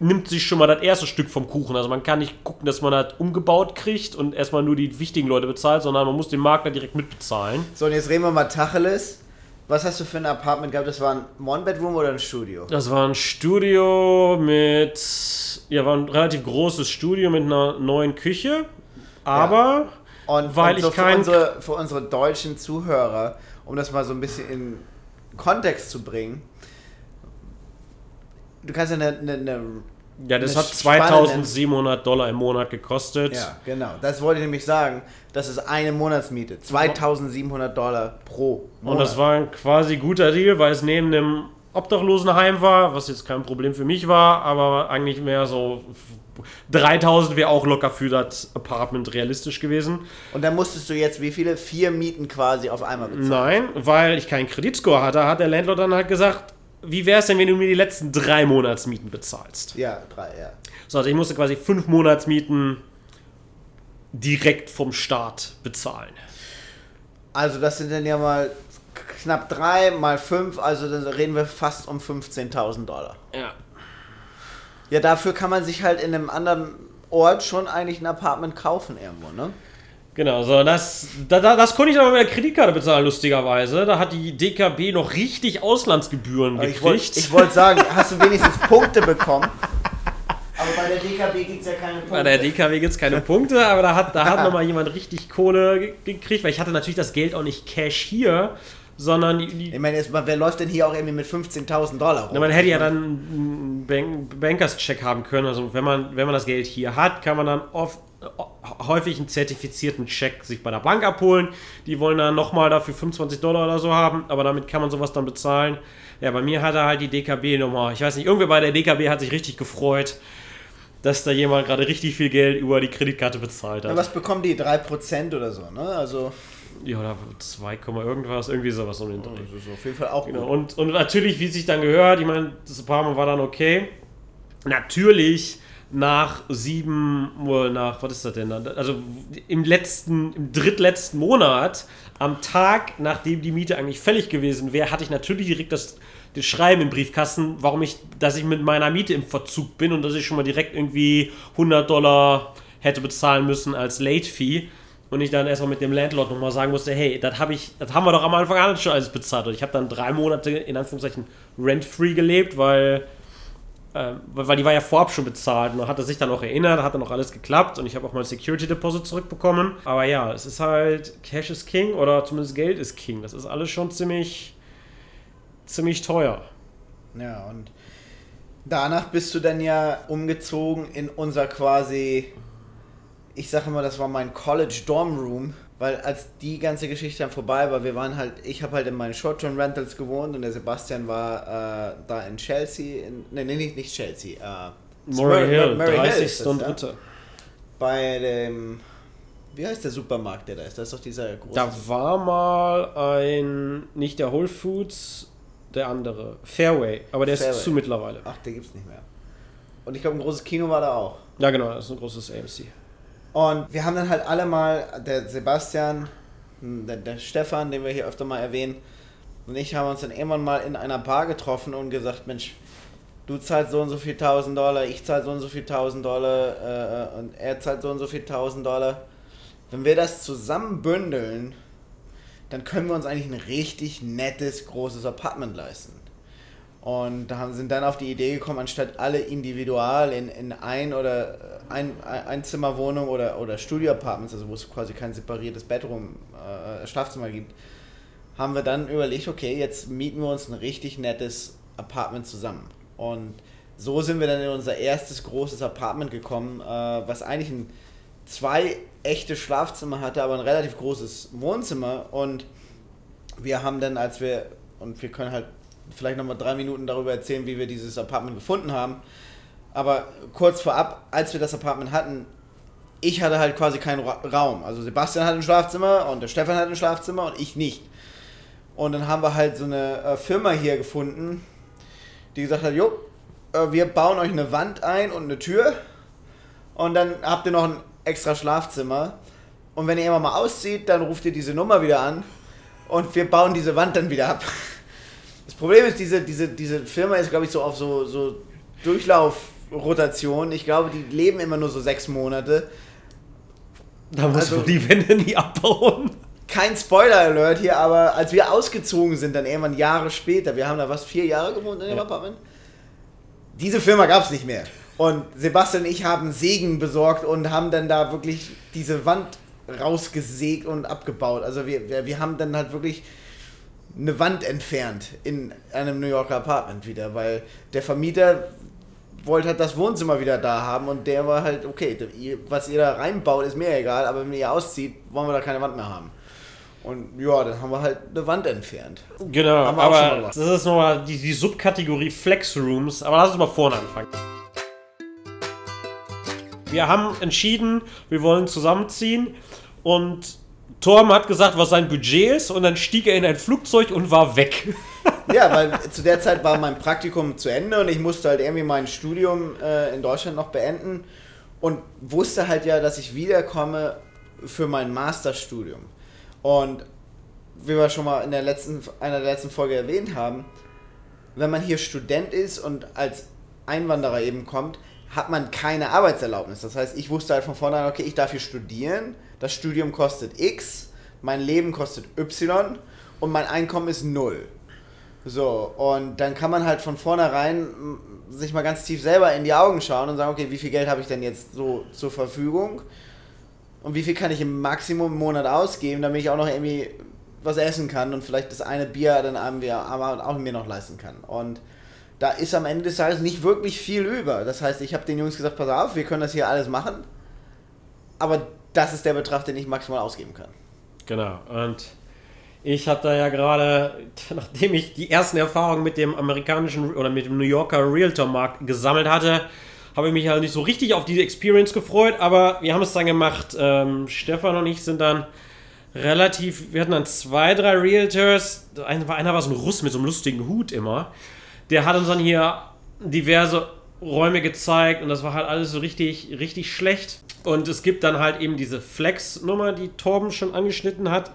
nimmt sich schon mal das erste Stück vom Kuchen. Also man kann nicht gucken, dass man das umgebaut kriegt und erstmal nur die wichtigen Leute bezahlt, sondern man muss den Makler direkt mitbezahlen. So, und jetzt reden wir mal Tacheles. Was hast du für ein Apartment gehabt? Das war ein One-Bedroom oder ein Studio? Das war ein Studio mit, ja, war ein relativ großes Studio mit einer neuen Küche. Aber ja. und, weil und so ich kein... Für unsere, für unsere deutschen Zuhörer, um das mal so ein bisschen in Kontext zu bringen, du kannst ja eine, eine, eine ja, das hat 2700 Dollar im Monat gekostet. Ja, genau. Das wollte ich nämlich sagen. Das ist eine Monatsmiete. 2700 Dollar pro Monat. Und das war ein quasi guter Deal, weil es neben dem Obdachlosenheim war, was jetzt kein Problem für mich war, aber eigentlich mehr so 3000 wäre auch locker für das Apartment realistisch gewesen. Und dann musstest du jetzt wie viele? Vier Mieten quasi auf einmal bezahlen? Nein, weil ich keinen Kreditscore hatte, hat der Landlord dann halt gesagt, wie wäre es denn, wenn du mir die letzten drei Monatsmieten bezahlst? Ja, drei, ja. So, also ich musste quasi fünf Monatsmieten direkt vom Staat bezahlen. Also das sind dann ja mal knapp drei mal fünf, also dann reden wir fast um 15.000 Dollar. Ja. Ja, dafür kann man sich halt in einem anderen Ort schon eigentlich ein Apartment kaufen irgendwo, ne? Genau, so das, das, das konnte ich aber mit der Kreditkarte bezahlen, lustigerweise. Da hat die DKB noch richtig Auslandsgebühren aber gekriegt. Ich wollte wollt sagen, hast du wenigstens Punkte bekommen? Aber bei der DKB gibt es ja keine Punkte. Bei der DKB gibt es keine Punkte, aber da hat, da hat nochmal jemand richtig Kohle gekriegt, weil ich hatte natürlich das Geld auch nicht Cash hier, sondern die, die Ich meine, wer läuft denn hier auch irgendwie mit 15.000 Dollar rum? Na, man hätte ja dann einen Bank Bankers-Check haben können. Also wenn man, wenn man das Geld hier hat, kann man dann oft häufig einen zertifizierten Check sich bei der Bank abholen. Die wollen dann nochmal dafür 25 Dollar oder so haben, aber damit kann man sowas dann bezahlen. Ja, bei mir hat er halt die DKB nochmal, ich weiß nicht, irgendwer bei der DKB hat sich richtig gefreut, dass da jemand gerade richtig viel Geld über die Kreditkarte bezahlt hat. Ja, was bekommen die? 3% oder so, ne? Also. Ja, oder 2, irgendwas, irgendwie sowas um den Dreh. Das ist auf jeden Fall auch genau. Und, und natürlich, wie es sich dann gehört, ich meine, das Apartment war dann okay. Natürlich nach sieben, nach, was ist das denn? Also im letzten, im drittletzten Monat, am Tag, nachdem die Miete eigentlich fällig gewesen wäre, hatte ich natürlich direkt das, das Schreiben im Briefkasten, warum ich, dass ich mit meiner Miete im Verzug bin und dass ich schon mal direkt irgendwie 100 Dollar hätte bezahlen müssen als Late Fee. Und ich dann erstmal mit dem Landlord nochmal sagen musste, hey, das habe ich, das haben wir doch am Anfang an schon alles bezahlt. Und ich habe dann drei Monate in Anführungszeichen rent-free gelebt, weil ähm, weil die war ja vorab schon bezahlt und hat er sich dann auch erinnert, hat dann auch alles geklappt und ich habe auch mein Security Deposit zurückbekommen. Aber ja, es ist halt Cash is King oder zumindest Geld ist King. Das ist alles schon ziemlich, ziemlich teuer. Ja, und danach bist du dann ja umgezogen in unser quasi, ich sage immer, das war mein College Dorm Room weil als die ganze Geschichte dann vorbei war, wir waren halt, ich habe halt in meinen Short-Term Rentals gewohnt und der Sebastian war äh, da in Chelsea, in, nee, nicht, nicht Chelsea, äh, Murray Hill, Murray 30. und dritte. Ja? Bei dem, wie heißt der Supermarkt, der da ist? Das ist doch dieser große. Da war mal ein, nicht der Whole Foods, der andere, Fairway, aber der Fairway. ist zu mittlerweile. Ach, der gibt's nicht mehr. Und ich glaube, ein großes Kino war da auch. Ja, genau, das ist ein großes AMC. Und wir haben dann halt alle mal, der Sebastian, der, der Stefan, den wir hier öfter mal erwähnen, und ich haben uns dann irgendwann mal in einer Bar getroffen und gesagt, Mensch, du zahlst so und so viel tausend Dollar, ich zahl so und so viel tausend Dollar äh, und er zahlt so und so viel tausend Dollar. Wenn wir das zusammen bündeln, dann können wir uns eigentlich ein richtig nettes, großes Apartment leisten. Und da sind dann auf die Idee gekommen, anstatt alle individual in, in ein- oder äh, ein, ein Zimmerwohnung oder, oder Studio-Apartments, also wo es quasi kein separiertes Bedroom, äh, Schlafzimmer gibt, haben wir dann überlegt, okay, jetzt mieten wir uns ein richtig nettes Apartment zusammen. Und so sind wir dann in unser erstes großes Apartment gekommen, äh, was eigentlich ein, zwei echte Schlafzimmer hatte, aber ein relativ großes Wohnzimmer. Und wir haben dann, als wir, und wir können halt vielleicht nochmal drei Minuten darüber erzählen, wie wir dieses Apartment gefunden haben. Aber kurz vorab, als wir das Apartment hatten, ich hatte halt quasi keinen Ra Raum. Also Sebastian hat ein Schlafzimmer und der Stefan hat ein Schlafzimmer und ich nicht. Und dann haben wir halt so eine äh, Firma hier gefunden, die gesagt hat, jo, äh, wir bauen euch eine Wand ein und eine Tür und dann habt ihr noch ein extra Schlafzimmer. Und wenn ihr immer mal auszieht, dann ruft ihr diese Nummer wieder an und wir bauen diese Wand dann wieder ab. Problem ist, diese, diese, diese Firma ist, glaube ich, so auf so, so Durchlaufrotation. Ich glaube, die leben immer nur so sechs Monate. Da muss also, man die Wände nie abbauen. Kein Spoiler-Alert hier, aber als wir ausgezogen sind, dann irgendwann Jahre später, wir haben da was, vier Jahre gewohnt in dem ja. Apartment, diese Firma gab es nicht mehr. Und Sebastian und ich haben Sägen besorgt und haben dann da wirklich diese Wand rausgesägt und abgebaut. Also wir, wir, wir haben dann halt wirklich eine Wand entfernt in einem New Yorker Apartment wieder, weil der Vermieter wollte halt das Wohnzimmer wieder da haben und der war halt, okay, was ihr da reinbaut, ist mir egal, aber wenn ihr auszieht, wollen wir da keine Wand mehr haben. Und ja, dann haben wir halt eine Wand entfernt. Genau, aber das ist nochmal die, die Subkategorie Flex Rooms, aber lass uns mal vorne anfangen. Wir haben entschieden, wir wollen zusammenziehen und Torben hat gesagt, was sein Budget ist und dann stieg er in ein Flugzeug und war weg. Ja, weil zu der Zeit war mein Praktikum zu Ende und ich musste halt irgendwie mein Studium äh, in Deutschland noch beenden und wusste halt ja, dass ich wiederkomme für mein Masterstudium. Und wie wir schon mal in der letzten, einer der letzten Folge erwähnt haben, wenn man hier Student ist und als Einwanderer eben kommt, hat man keine Arbeitserlaubnis. Das heißt, ich wusste halt von vornherein, okay, ich darf hier studieren, das Studium kostet X, mein Leben kostet Y und mein Einkommen ist null. So, und dann kann man halt von vornherein sich mal ganz tief selber in die Augen schauen und sagen, okay, wie viel Geld habe ich denn jetzt so zur Verfügung? Und wie viel kann ich im Maximum im Monat ausgeben, damit ich auch noch irgendwie was essen kann und vielleicht das eine Bier dann aber auch mir noch leisten kann. Und da ist am Ende des Tages nicht wirklich viel über. Das heißt, ich habe den Jungs gesagt, pass auf, wir können das hier alles machen, aber das ist der Betrag, den ich maximal ausgeben kann. Genau. Und ich habe da ja gerade, nachdem ich die ersten Erfahrungen mit dem amerikanischen oder mit dem New Yorker Realtor-Markt gesammelt hatte, habe ich mich halt nicht so richtig auf diese Experience gefreut, aber wir haben es dann gemacht. Ähm, Stefan und ich sind dann relativ, wir hatten dann zwei, drei Realtors. Einer war, einer war so ein Russ mit so einem lustigen Hut immer. Der hat uns dann hier diverse Räume gezeigt und das war halt alles so richtig, richtig schlecht. Und es gibt dann halt eben diese Flex-Nummer, die Torben schon angeschnitten hat.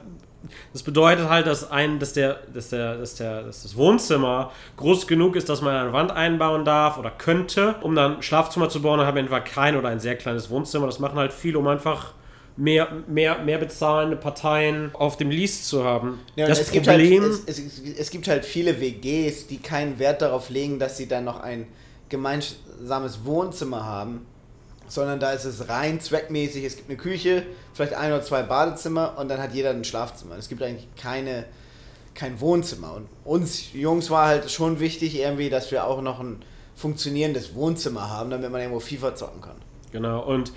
Das bedeutet halt, dass, ein, dass, der, dass, der, dass, der, dass das Wohnzimmer groß genug ist, dass man eine Wand einbauen darf oder könnte, um dann Schlafzimmer zu bauen. Dann haben wir entweder kein oder ein sehr kleines Wohnzimmer. Das machen halt viele, um einfach mehr, mehr, mehr bezahlende Parteien auf dem Lease zu haben. Ja, das es Problem. Gibt halt, es, es, es, gibt halt viele WGs, die keinen Wert darauf legen, dass sie dann noch ein gemeinsames Wohnzimmer haben, sondern da ist es rein zweckmäßig. Es gibt eine Küche, vielleicht ein oder zwei Badezimmer und dann hat jeder ein Schlafzimmer. Es gibt eigentlich keine, kein Wohnzimmer. Und uns Jungs war halt schon wichtig, irgendwie, dass wir auch noch ein funktionierendes Wohnzimmer haben, damit man irgendwo FIFA zocken kann. Genau, und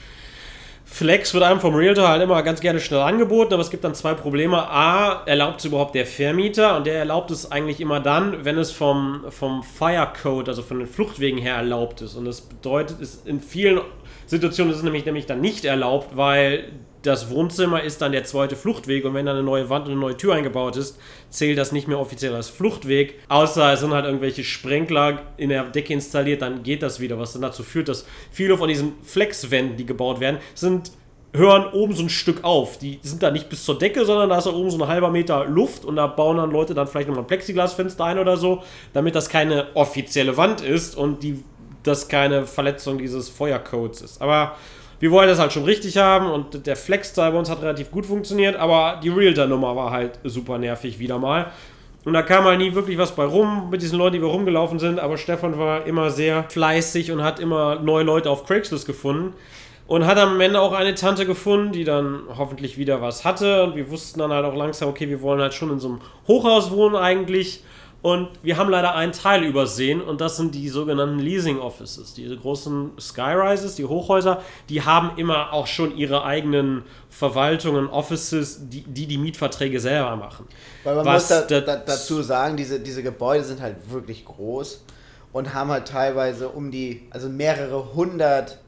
Flex wird einem vom Realtor halt immer ganz gerne schnell angeboten, aber es gibt dann zwei Probleme. A, erlaubt es überhaupt der Vermieter und der erlaubt es eigentlich immer dann, wenn es vom, vom Fire Code, also von den Fluchtwegen her erlaubt ist. Und das bedeutet, ist in vielen Situationen ist es nämlich, nämlich dann nicht erlaubt, weil das Wohnzimmer ist dann der zweite Fluchtweg und wenn da eine neue Wand und eine neue Tür eingebaut ist, zählt das nicht mehr offiziell als Fluchtweg. Außer es sind halt irgendwelche Sprenkler in der Decke installiert, dann geht das wieder, was dann dazu führt, dass viele von diesen Flexwänden, die gebaut werden, sind hören oben so ein Stück auf. Die sind da nicht bis zur Decke, sondern da ist da oben so ein halber Meter Luft und da bauen dann Leute dann vielleicht nochmal ein Plexiglasfenster ein oder so, damit das keine offizielle Wand ist und die, das keine Verletzung dieses Feuercodes ist. Aber wir wollen das halt schon richtig haben und der Flex-Style bei uns hat relativ gut funktioniert, aber die Realtor-Nummer war halt super nervig wieder mal. Und da kam halt nie wirklich was bei rum mit diesen Leuten, die wir rumgelaufen sind, aber Stefan war immer sehr fleißig und hat immer neue Leute auf Craigslist gefunden. Und hat am Ende auch eine Tante gefunden, die dann hoffentlich wieder was hatte. Und wir wussten dann halt auch langsam, okay, wir wollen halt schon in so einem Hochhaus wohnen eigentlich. Und wir haben leider einen Teil übersehen und das sind die sogenannten Leasing Offices. Diese großen Skyrises, die Hochhäuser, die haben immer auch schon ihre eigenen Verwaltungen, Offices, die die, die Mietverträge selber machen. Weil man Was muss da, da, dazu sagen, diese, diese Gebäude sind halt wirklich groß und haben halt teilweise um die, also mehrere hundert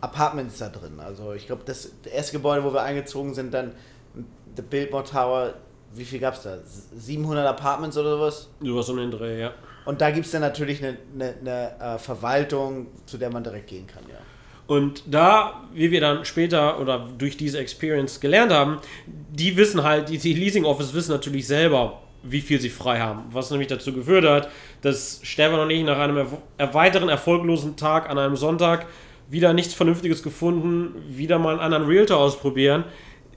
Apartments da drin. Also ich glaube, das erste Gebäude, wo wir eingezogen sind, dann The Biltmore Tower, wie viel gab es da? 700 Apartments oder sowas? Sowas um den Dreh, ja. Und da gibt es dann natürlich eine, eine, eine, äh, Verwaltung, zu der man direkt gehen kann, ja. Und da, wie wir dann später oder durch diese Experience gelernt haben, die wissen halt, die, die Leasing Office wissen natürlich selber, wie viel sie frei haben. Was nämlich dazu geführt hat, dass Stefan und ich nach einem weiteren erfolglosen Tag an einem Sonntag wieder nichts Vernünftiges gefunden, wieder mal einen anderen Realtor ausprobieren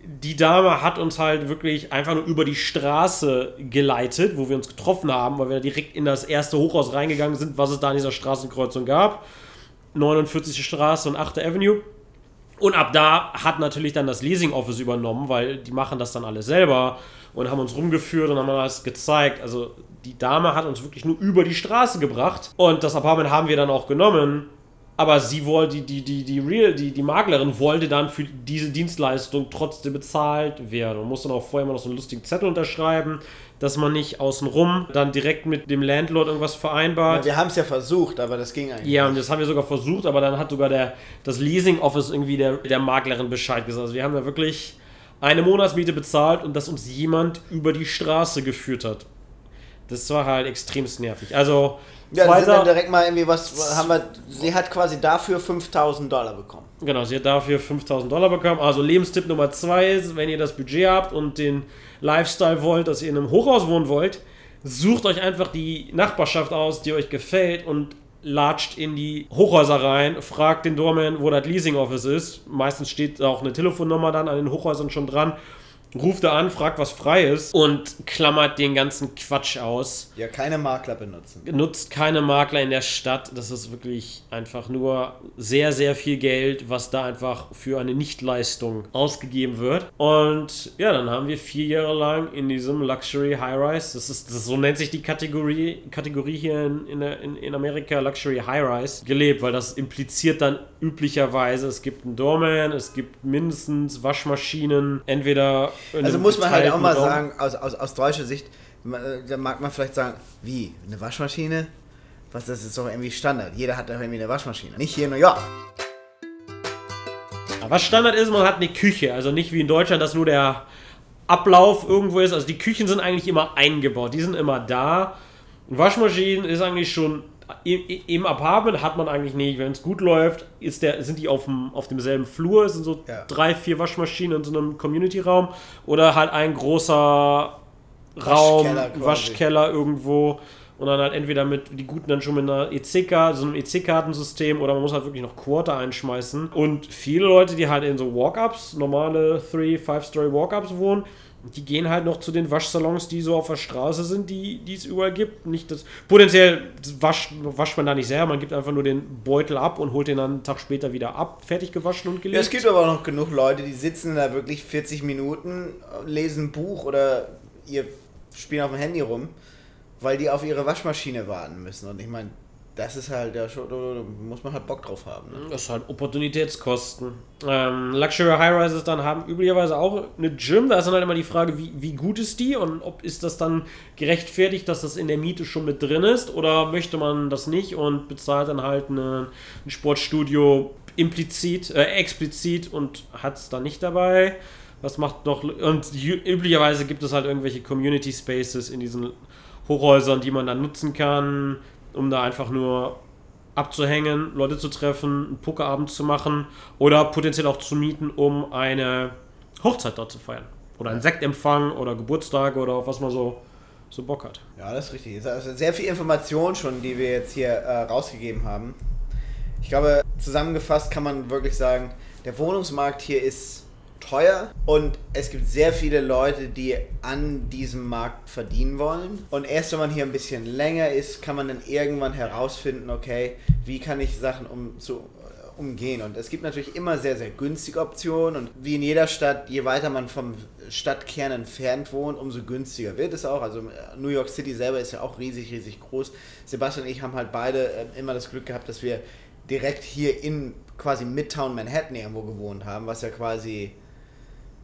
die Dame hat uns halt wirklich einfach nur über die Straße geleitet, wo wir uns getroffen haben, weil wir direkt in das erste Hochhaus reingegangen sind, was es da in dieser Straßenkreuzung gab. 49. Straße und 8. Avenue. Und ab da hat natürlich dann das Leasing Office übernommen, weil die machen das dann alle selber und haben uns rumgeführt und haben alles gezeigt. Also die Dame hat uns wirklich nur über die Straße gebracht und das Apartment haben wir dann auch genommen aber sie wollte, die, die, die, Real, die, die Maklerin wollte dann für diese Dienstleistung trotzdem bezahlt werden. Man musste dann auch vorher mal noch so einen lustigen Zettel unterschreiben, dass man nicht außenrum dann direkt mit dem Landlord irgendwas vereinbart. Ja, wir haben es ja versucht, aber das ging eigentlich. Ja, und das haben wir sogar versucht, aber dann hat sogar der, das Leasing Office irgendwie der, der Maklerin Bescheid gesagt. Also wir haben da wirklich eine Monatsmiete bezahlt und dass uns jemand über die Straße geführt hat. Das war halt extremst nervig. Also ja, Zweiter, sind dann direkt mal irgendwie was, haben wir, sie hat quasi dafür 5000 Dollar bekommen. Genau, sie hat dafür 5000 Dollar bekommen. Also Lebenstipp Nummer zwei ist, wenn ihr das Budget habt und den Lifestyle wollt, dass ihr in einem Hochhaus wohnen wollt, sucht euch einfach die Nachbarschaft aus, die euch gefällt und latscht in die Hochhäuser rein, fragt den Doorman, wo das Leasing Office ist. Meistens steht auch eine Telefonnummer dann an den Hochhäusern schon dran ruft er an, fragt, was frei ist und klammert den ganzen Quatsch aus. Ja, keine Makler benutzen. Nutzt keine Makler in der Stadt. Das ist wirklich einfach nur sehr, sehr viel Geld, was da einfach für eine Nichtleistung ausgegeben wird. Und ja, dann haben wir vier Jahre lang in diesem Luxury High-Rise, das ist, das, so nennt sich die Kategorie, Kategorie hier in, in, in Amerika, Luxury High-Rise, gelebt, weil das impliziert dann üblicherweise, es gibt einen Doorman, es gibt mindestens Waschmaschinen, entweder also muss man halt auch mal Raum. sagen, aus, aus, aus deutscher Sicht, da mag man vielleicht sagen, wie, eine Waschmaschine? Was, das ist doch irgendwie Standard. Jeder hat doch irgendwie eine Waschmaschine. Nicht hier in New York. Was Standard ist, man hat eine Küche. Also nicht wie in Deutschland, dass nur der Ablauf irgendwo ist. Also die Küchen sind eigentlich immer eingebaut. Die sind immer da. Waschmaschinen ist eigentlich schon im, Apartment hat man eigentlich nicht, wenn es gut läuft, ist der, sind die auf, dem, auf demselben Flur, es sind so ja. drei, vier Waschmaschinen in so einem Community-Raum. Oder halt ein großer Raum, Waschkeller, Waschkeller irgendwo. Und dann halt entweder mit die Guten dann schon mit einer EC-Karte, so einem EC-Kartensystem oder man muss halt wirklich noch Quarter einschmeißen. Und viele Leute, die halt in so Walk-Ups, normale 3, 5-Story Walk-Ups wohnen, die gehen halt noch zu den Waschsalons, die so auf der Straße sind, die, es überall gibt. Nicht das, potenziell wascht, wascht man da nicht selber, man gibt einfach nur den Beutel ab und holt den dann einen Tag später wieder ab, fertig gewaschen und gelegt. Ja, es gibt aber auch noch genug Leute, die sitzen da wirklich 40 Minuten, lesen ein Buch oder ihr spielen auf dem Handy rum, weil die auf ihre Waschmaschine warten müssen. Und ich meine, das ist halt, ja, schon, da muss man halt Bock drauf haben. Ne? Das ist halt Opportunitätskosten. Ähm, Luxury High-Rises dann haben üblicherweise auch eine Gym. Da ist dann halt immer die Frage, wie, wie gut ist die und ob ist das dann gerechtfertigt, dass das in der Miete schon mit drin ist oder möchte man das nicht und bezahlt dann halt eine, ein Sportstudio implizit, äh, explizit und hat es dann nicht dabei. Was macht noch. Und üblicherweise gibt es halt irgendwelche Community Spaces in diesen Hochhäusern, die man dann nutzen kann um da einfach nur abzuhängen, Leute zu treffen, einen Pokerabend zu machen oder potenziell auch zu mieten, um eine Hochzeit dort zu feiern. Oder einen Sektempfang oder Geburtstag oder was man so, so Bock hat. Ja, das ist richtig. Also sehr viel Information schon, die wir jetzt hier äh, rausgegeben haben. Ich glaube, zusammengefasst kann man wirklich sagen, der Wohnungsmarkt hier ist teuer und es gibt sehr viele Leute, die an diesem Markt verdienen wollen. Und erst wenn man hier ein bisschen länger ist, kann man dann irgendwann herausfinden, okay, wie kann ich Sachen um zu umgehen. Und es gibt natürlich immer sehr, sehr günstige Optionen. Und wie in jeder Stadt, je weiter man vom Stadtkern entfernt wohnt, umso günstiger wird es auch. Also New York City selber ist ja auch riesig, riesig groß. Sebastian und ich haben halt beide äh, immer das Glück gehabt, dass wir direkt hier in quasi Midtown Manhattan irgendwo gewohnt haben, was ja quasi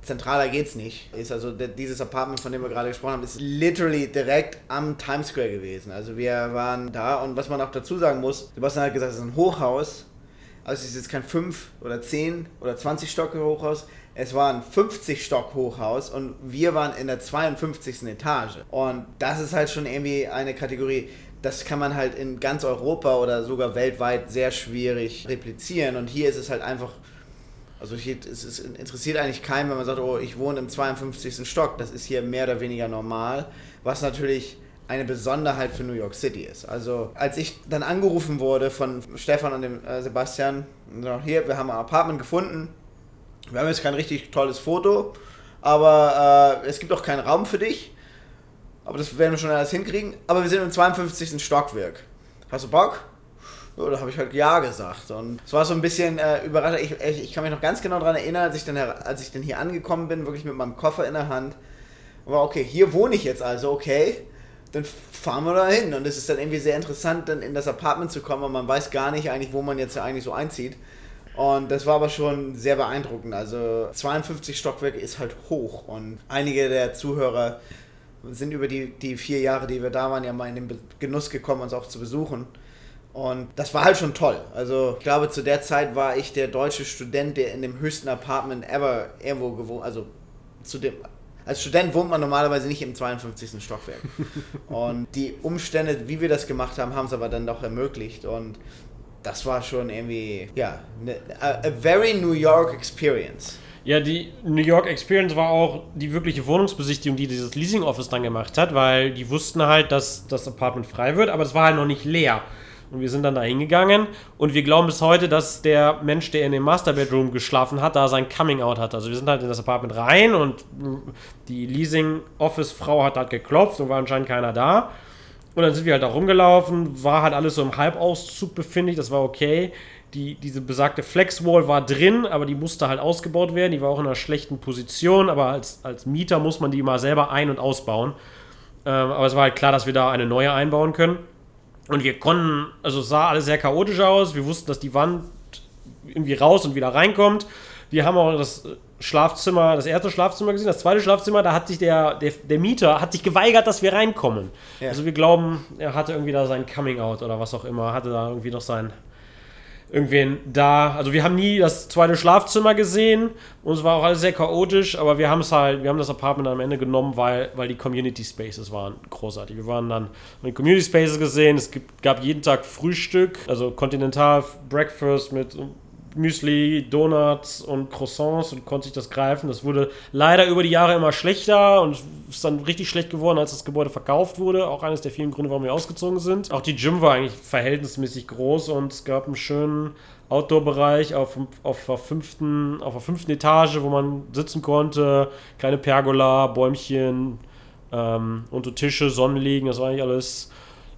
zentraler geht's nicht. Ist also dieses Apartment, von dem wir gerade gesprochen haben, ist literally direkt am Times Square gewesen. Also wir waren da und was man auch dazu sagen muss, Sebastian hat gesagt, es ist ein Hochhaus. Also es ist jetzt kein 5 oder 10 oder 20 Stock Hochhaus. Es war ein 50 Stock Hochhaus und wir waren in der 52. Etage. Und das ist halt schon irgendwie eine Kategorie, das kann man halt in ganz Europa oder sogar weltweit sehr schwierig replizieren. Und hier ist es halt einfach also hier, es, es interessiert eigentlich keinen, wenn man sagt, oh, ich wohne im 52. Stock. Das ist hier mehr oder weniger normal, was natürlich eine Besonderheit für New York City ist. Also als ich dann angerufen wurde von Stefan und dem äh, Sebastian, so, hier, wir haben ein Apartment gefunden. Wir haben jetzt kein richtig tolles Foto, aber äh, es gibt auch keinen Raum für dich. Aber das werden wir schon alles hinkriegen. Aber wir sind im 52. Stockwerk. Hast du Bock? Da habe ich halt Ja gesagt. Und es war so ein bisschen äh, überraschend. Ich, ich, ich, kann mich noch ganz genau daran erinnern, als ich, dann, als ich dann hier angekommen bin, wirklich mit meinem Koffer in der Hand. War okay, hier wohne ich jetzt also, okay. Dann fahren wir da hin. Und es ist dann irgendwie sehr interessant, dann in das Apartment zu kommen. Und man weiß gar nicht eigentlich, wo man jetzt eigentlich so einzieht. Und das war aber schon sehr beeindruckend. Also 52 Stockwerke ist halt hoch. Und einige der Zuhörer sind über die, die vier Jahre, die wir da waren, ja mal in den Genuss gekommen, uns auch zu besuchen. Und das war halt schon toll. Also ich glaube, zu der Zeit war ich der deutsche Student, der in dem höchsten Apartment ever irgendwo gewohnt, also zu dem, als Student wohnt man normalerweise nicht im 52. Stockwerk. Und die Umstände, wie wir das gemacht haben, haben es aber dann doch ermöglicht. Und das war schon irgendwie, ja, ne, a, a very New York Experience. Ja, die New York Experience war auch die wirkliche Wohnungsbesichtigung, die dieses Leasing Office dann gemacht hat, weil die wussten halt, dass das Apartment frei wird, aber es war halt noch nicht leer. Und wir sind dann da hingegangen und wir glauben bis heute, dass der Mensch, der in dem Master Bedroom geschlafen hat, da sein Coming Out hat. Also wir sind halt in das Apartment rein und die Leasing Office Frau hat halt geklopft und war anscheinend keiner da. Und dann sind wir halt da rumgelaufen, war halt alles so im Halbauszug befindlich, das war okay. Die, diese besagte Flexwall war drin, aber die musste halt ausgebaut werden. Die war auch in einer schlechten Position, aber als, als Mieter muss man die mal selber ein- und ausbauen. Ähm, aber es war halt klar, dass wir da eine neue einbauen können. Und wir konnten, also es sah alles sehr chaotisch aus. Wir wussten, dass die Wand irgendwie raus und wieder reinkommt. Wir haben auch das Schlafzimmer, das erste Schlafzimmer gesehen, das zweite Schlafzimmer, da hat sich der, der, der Mieter hat sich geweigert, dass wir reinkommen. Ja. Also wir glauben, er hatte irgendwie da sein Coming Out oder was auch immer, hatte da irgendwie noch sein irgendwen da. Also wir haben nie das zweite Schlafzimmer gesehen und es war auch alles sehr chaotisch, aber wir haben es halt, wir haben das Apartment am Ende genommen, weil, weil die Community Spaces waren großartig. Wir waren dann in Community Spaces gesehen, es gab jeden Tag Frühstück, also Continental Breakfast mit Müsli, Donuts und Croissants und konnte sich das greifen. Das wurde leider über die Jahre immer schlechter und ist dann richtig schlecht geworden, als das Gebäude verkauft wurde. Auch eines der vielen Gründe, warum wir ausgezogen sind. Auch die Gym war eigentlich verhältnismäßig groß und es gab einen schönen Outdoor-Bereich auf, auf, der fünften, auf der fünften Etage, wo man sitzen konnte. Kleine Pergola, Bäumchen, ähm, unter Tische, Sonnenliegen, das war eigentlich alles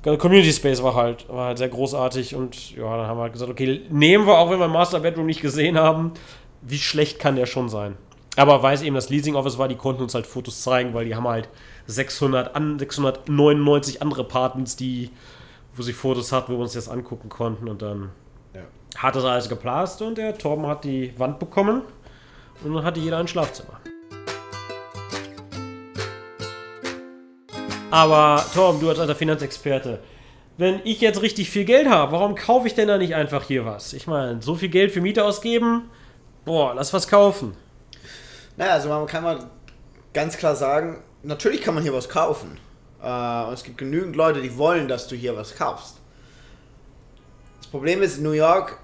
Community Space war halt, war halt sehr großartig und ja, dann haben wir halt gesagt, okay, nehmen wir, auch wenn wir Master Bedroom nicht gesehen haben, wie schlecht kann der schon sein? Aber weil es eben das Leasing Office war, die konnten uns halt Fotos zeigen, weil die haben halt 600 an, 699 andere Apartments, die, wo sie Fotos hatten, wo wir uns das angucken konnten und dann ja. hat das alles geplant und der Torben hat die Wand bekommen und dann hatte jeder ein Schlafzimmer. Aber Tom, du als alter Finanzexperte, wenn ich jetzt richtig viel Geld habe, warum kaufe ich denn da nicht einfach hier was? Ich meine, so viel Geld für Miete ausgeben, boah, lass was kaufen. Naja, also man kann mal ganz klar sagen, natürlich kann man hier was kaufen. Äh, und es gibt genügend Leute, die wollen, dass du hier was kaufst. Das Problem ist, New York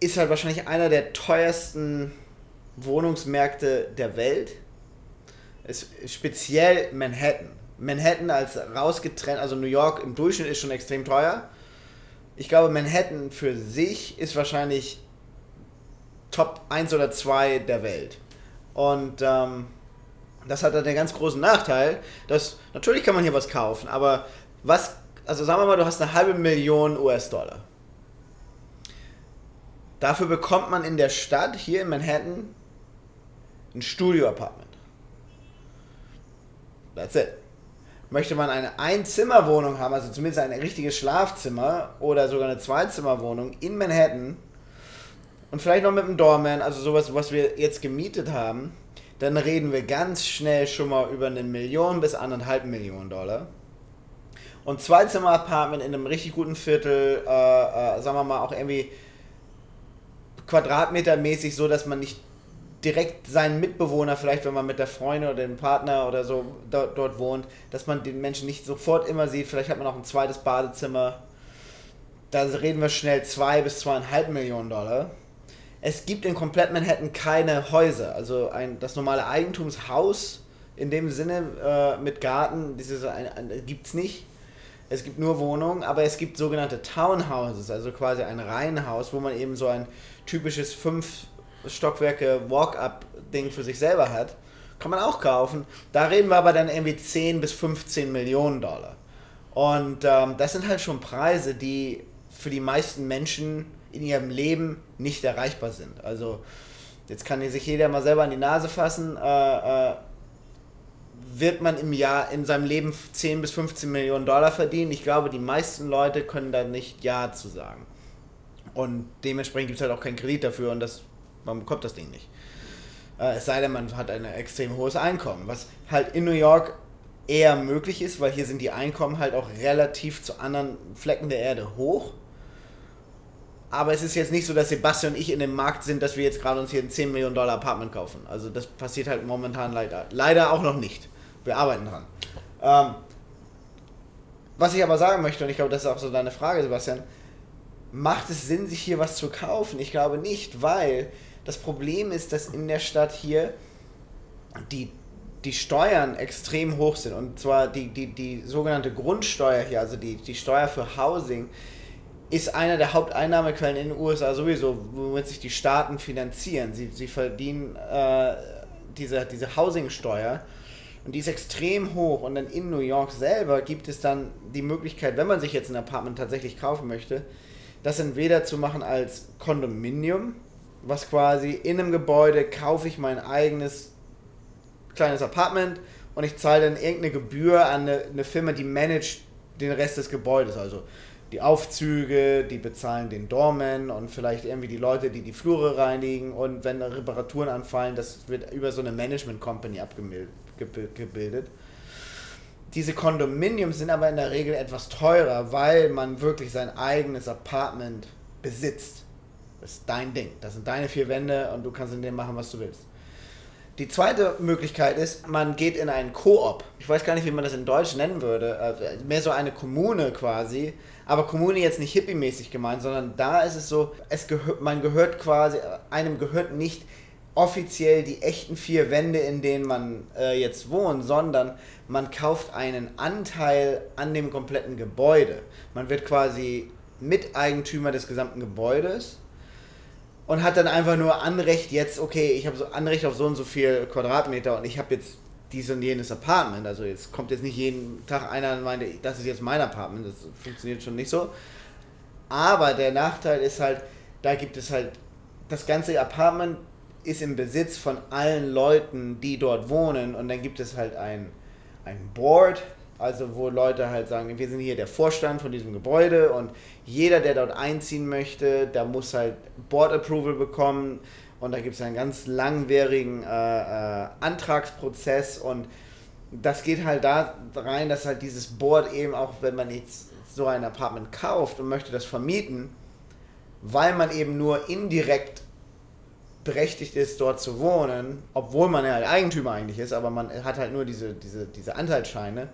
ist halt wahrscheinlich einer der teuersten Wohnungsmärkte der Welt. Speziell Manhattan. Manhattan als rausgetrennt, also New York im Durchschnitt ist schon extrem teuer. Ich glaube, Manhattan für sich ist wahrscheinlich Top 1 oder 2 der Welt. Und ähm, das hat dann den ganz großen Nachteil, dass natürlich kann man hier was kaufen, aber was, also sagen wir mal, du hast eine halbe Million US-Dollar. Dafür bekommt man in der Stadt, hier in Manhattan, ein Studio-Apartment. That's it. Möchte man eine Einzimmerwohnung haben, also zumindest ein richtiges Schlafzimmer oder sogar eine Zweizimmerwohnung in Manhattan und vielleicht noch mit einem Doorman, also sowas, was wir jetzt gemietet haben, dann reden wir ganz schnell schon mal über eine Million bis anderthalb Millionen Dollar. Und Zweizimmer-Apartment in einem richtig guten Viertel, äh, äh, sagen wir mal auch irgendwie quadratmetermäßig so, dass man nicht direkt seinen Mitbewohner, vielleicht wenn man mit der Freundin oder dem Partner oder so dort, dort wohnt, dass man den Menschen nicht sofort immer sieht. Vielleicht hat man auch ein zweites Badezimmer. Da reden wir schnell zwei bis zweieinhalb Millionen Dollar. Es gibt in komplett Manhattan keine Häuser. Also ein, das normale Eigentumshaus in dem Sinne äh, mit Garten gibt es nicht. Es gibt nur Wohnungen, aber es gibt sogenannte Townhouses, also quasi ein Reihenhaus, wo man eben so ein typisches fünf Stockwerke Walk-up-Ding für sich selber hat. Kann man auch kaufen. Da reden wir aber dann irgendwie 10 bis 15 Millionen Dollar. Und ähm, das sind halt schon Preise, die für die meisten Menschen in ihrem Leben nicht erreichbar sind. Also jetzt kann sich jeder mal selber an die Nase fassen. Äh, äh, wird man im Jahr in seinem Leben 10 bis 15 Millionen Dollar verdienen? Ich glaube, die meisten Leute können da nicht Ja zu sagen. Und dementsprechend gibt es halt auch keinen Kredit dafür und das, man bekommt das Ding nicht. Äh, es sei denn, man hat ein extrem hohes Einkommen, was halt in New York eher möglich ist, weil hier sind die Einkommen halt auch relativ zu anderen Flecken der Erde hoch. Aber es ist jetzt nicht so, dass Sebastian und ich in dem Markt sind, dass wir jetzt gerade uns hier ein 10 Millionen Dollar Apartment kaufen. Also das passiert halt momentan leider, leider auch noch nicht. Wir arbeiten dran. Ähm, was ich aber sagen möchte, und ich glaube, das ist auch so deine Frage, Sebastian, macht es Sinn, sich hier was zu kaufen? Ich glaube nicht, weil das Problem ist, dass in der Stadt hier die, die Steuern extrem hoch sind. Und zwar die, die, die sogenannte Grundsteuer hier, also die, die Steuer für Housing, ist einer der Haupteinnahmequellen in den USA sowieso, womit sich die Staaten finanzieren. Sie, sie verdienen äh, diese, diese Housingsteuer und die ist extrem hoch. Und dann in New York selber gibt es dann die Möglichkeit, wenn man sich jetzt ein Apartment tatsächlich kaufen möchte, das entweder zu machen als Kondominium, was quasi in einem Gebäude kaufe ich mein eigenes kleines Apartment und ich zahle dann irgendeine Gebühr an eine, eine Firma, die managt den Rest des Gebäudes. Also die Aufzüge, die bezahlen den Doorman und vielleicht irgendwie die Leute, die die Flure reinigen und wenn Reparaturen anfallen, das wird über so eine Management Company abgebildet. Diese Kondominiums sind aber in der Regel etwas teurer, weil man wirklich sein eigenes Apartment besitzt. Das ist dein Ding. Das sind deine vier Wände und du kannst in dem machen, was du willst. Die zweite Möglichkeit ist, man geht in einen Koop. Ich weiß gar nicht, wie man das in Deutsch nennen würde. Also mehr so eine Kommune quasi. Aber Kommune jetzt nicht hippie-mäßig gemeint, sondern da ist es so, es gehört, man gehört quasi, einem gehört nicht offiziell die echten vier Wände, in denen man äh, jetzt wohnt, sondern man kauft einen Anteil an dem kompletten Gebäude. Man wird quasi Miteigentümer des gesamten Gebäudes und hat dann einfach nur Anrecht jetzt, okay, ich habe so Anrecht auf so und so viel Quadratmeter und ich habe jetzt dies und jenes Apartment. Also jetzt kommt jetzt nicht jeden Tag einer und meint, das ist jetzt mein Apartment, das funktioniert schon nicht so. Aber der Nachteil ist halt, da gibt es halt, das ganze Apartment ist im Besitz von allen Leuten, die dort wohnen und dann gibt es halt ein, ein Board, also wo Leute halt sagen, wir sind hier der Vorstand von diesem Gebäude und jeder, der dort einziehen möchte, der muss halt Board Approval bekommen. Und da gibt es einen ganz langwierigen äh, äh, Antragsprozess. Und das geht halt da rein, dass halt dieses Board eben auch, wenn man jetzt so ein Apartment kauft und möchte das vermieten, weil man eben nur indirekt berechtigt ist, dort zu wohnen, obwohl man ja halt Eigentümer eigentlich ist, aber man hat halt nur diese, diese, diese Anteilsscheine,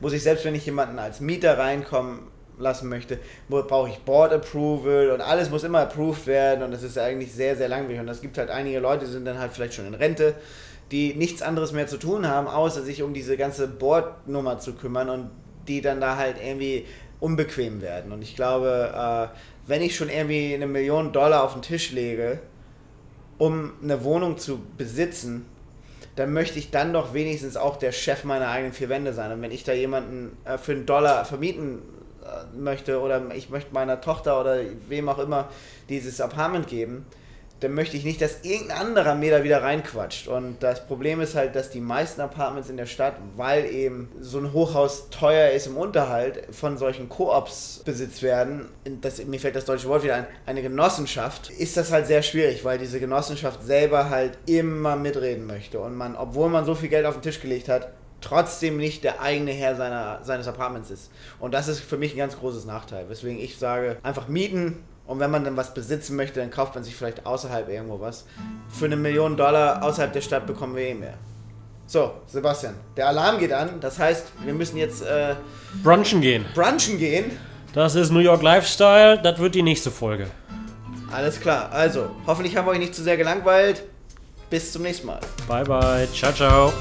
muss ich selbst, wenn ich jemanden als Mieter reinkommen lassen möchte, brauche ich Board Approval und alles muss immer approved werden und das ist eigentlich sehr, sehr langwierig. Und es gibt halt einige Leute, die sind dann halt vielleicht schon in Rente, die nichts anderes mehr zu tun haben, außer sich um diese ganze Board-Nummer zu kümmern und die dann da halt irgendwie unbequem werden. Und ich glaube, äh, wenn ich schon irgendwie eine Million Dollar auf den Tisch lege, um eine Wohnung zu besitzen, dann möchte ich dann doch wenigstens auch der Chef meiner eigenen vier Wände sein. Und wenn ich da jemanden äh, für einen Dollar vermieten möchte oder ich möchte meiner Tochter oder wem auch immer dieses Apartment geben, dann möchte ich nicht, dass irgendein anderer mir da wieder reinquatscht. Und das Problem ist halt, dass die meisten Apartments in der Stadt, weil eben so ein Hochhaus teuer ist im Unterhalt, von solchen Koops besitzt werden. Das, mir fällt das deutsche Wort wieder ein, eine Genossenschaft, ist das halt sehr schwierig, weil diese Genossenschaft selber halt immer mitreden möchte. Und man, obwohl man so viel Geld auf den Tisch gelegt hat, trotzdem nicht der eigene Herr seiner, seines Apartments ist. Und das ist für mich ein ganz großes Nachteil. Weswegen ich sage, einfach mieten, und wenn man dann was besitzen möchte, dann kauft man sich vielleicht außerhalb irgendwo was. Für eine Million Dollar außerhalb der Stadt bekommen wir eh mehr. So, Sebastian, der Alarm geht an. Das heißt, wir müssen jetzt äh, Brunchen gehen. brunchen gehen. Das ist New York Lifestyle. Das wird die nächste Folge. Alles klar. Also, hoffentlich haben wir euch nicht zu sehr gelangweilt. Bis zum nächsten Mal. Bye, bye. Ciao, ciao.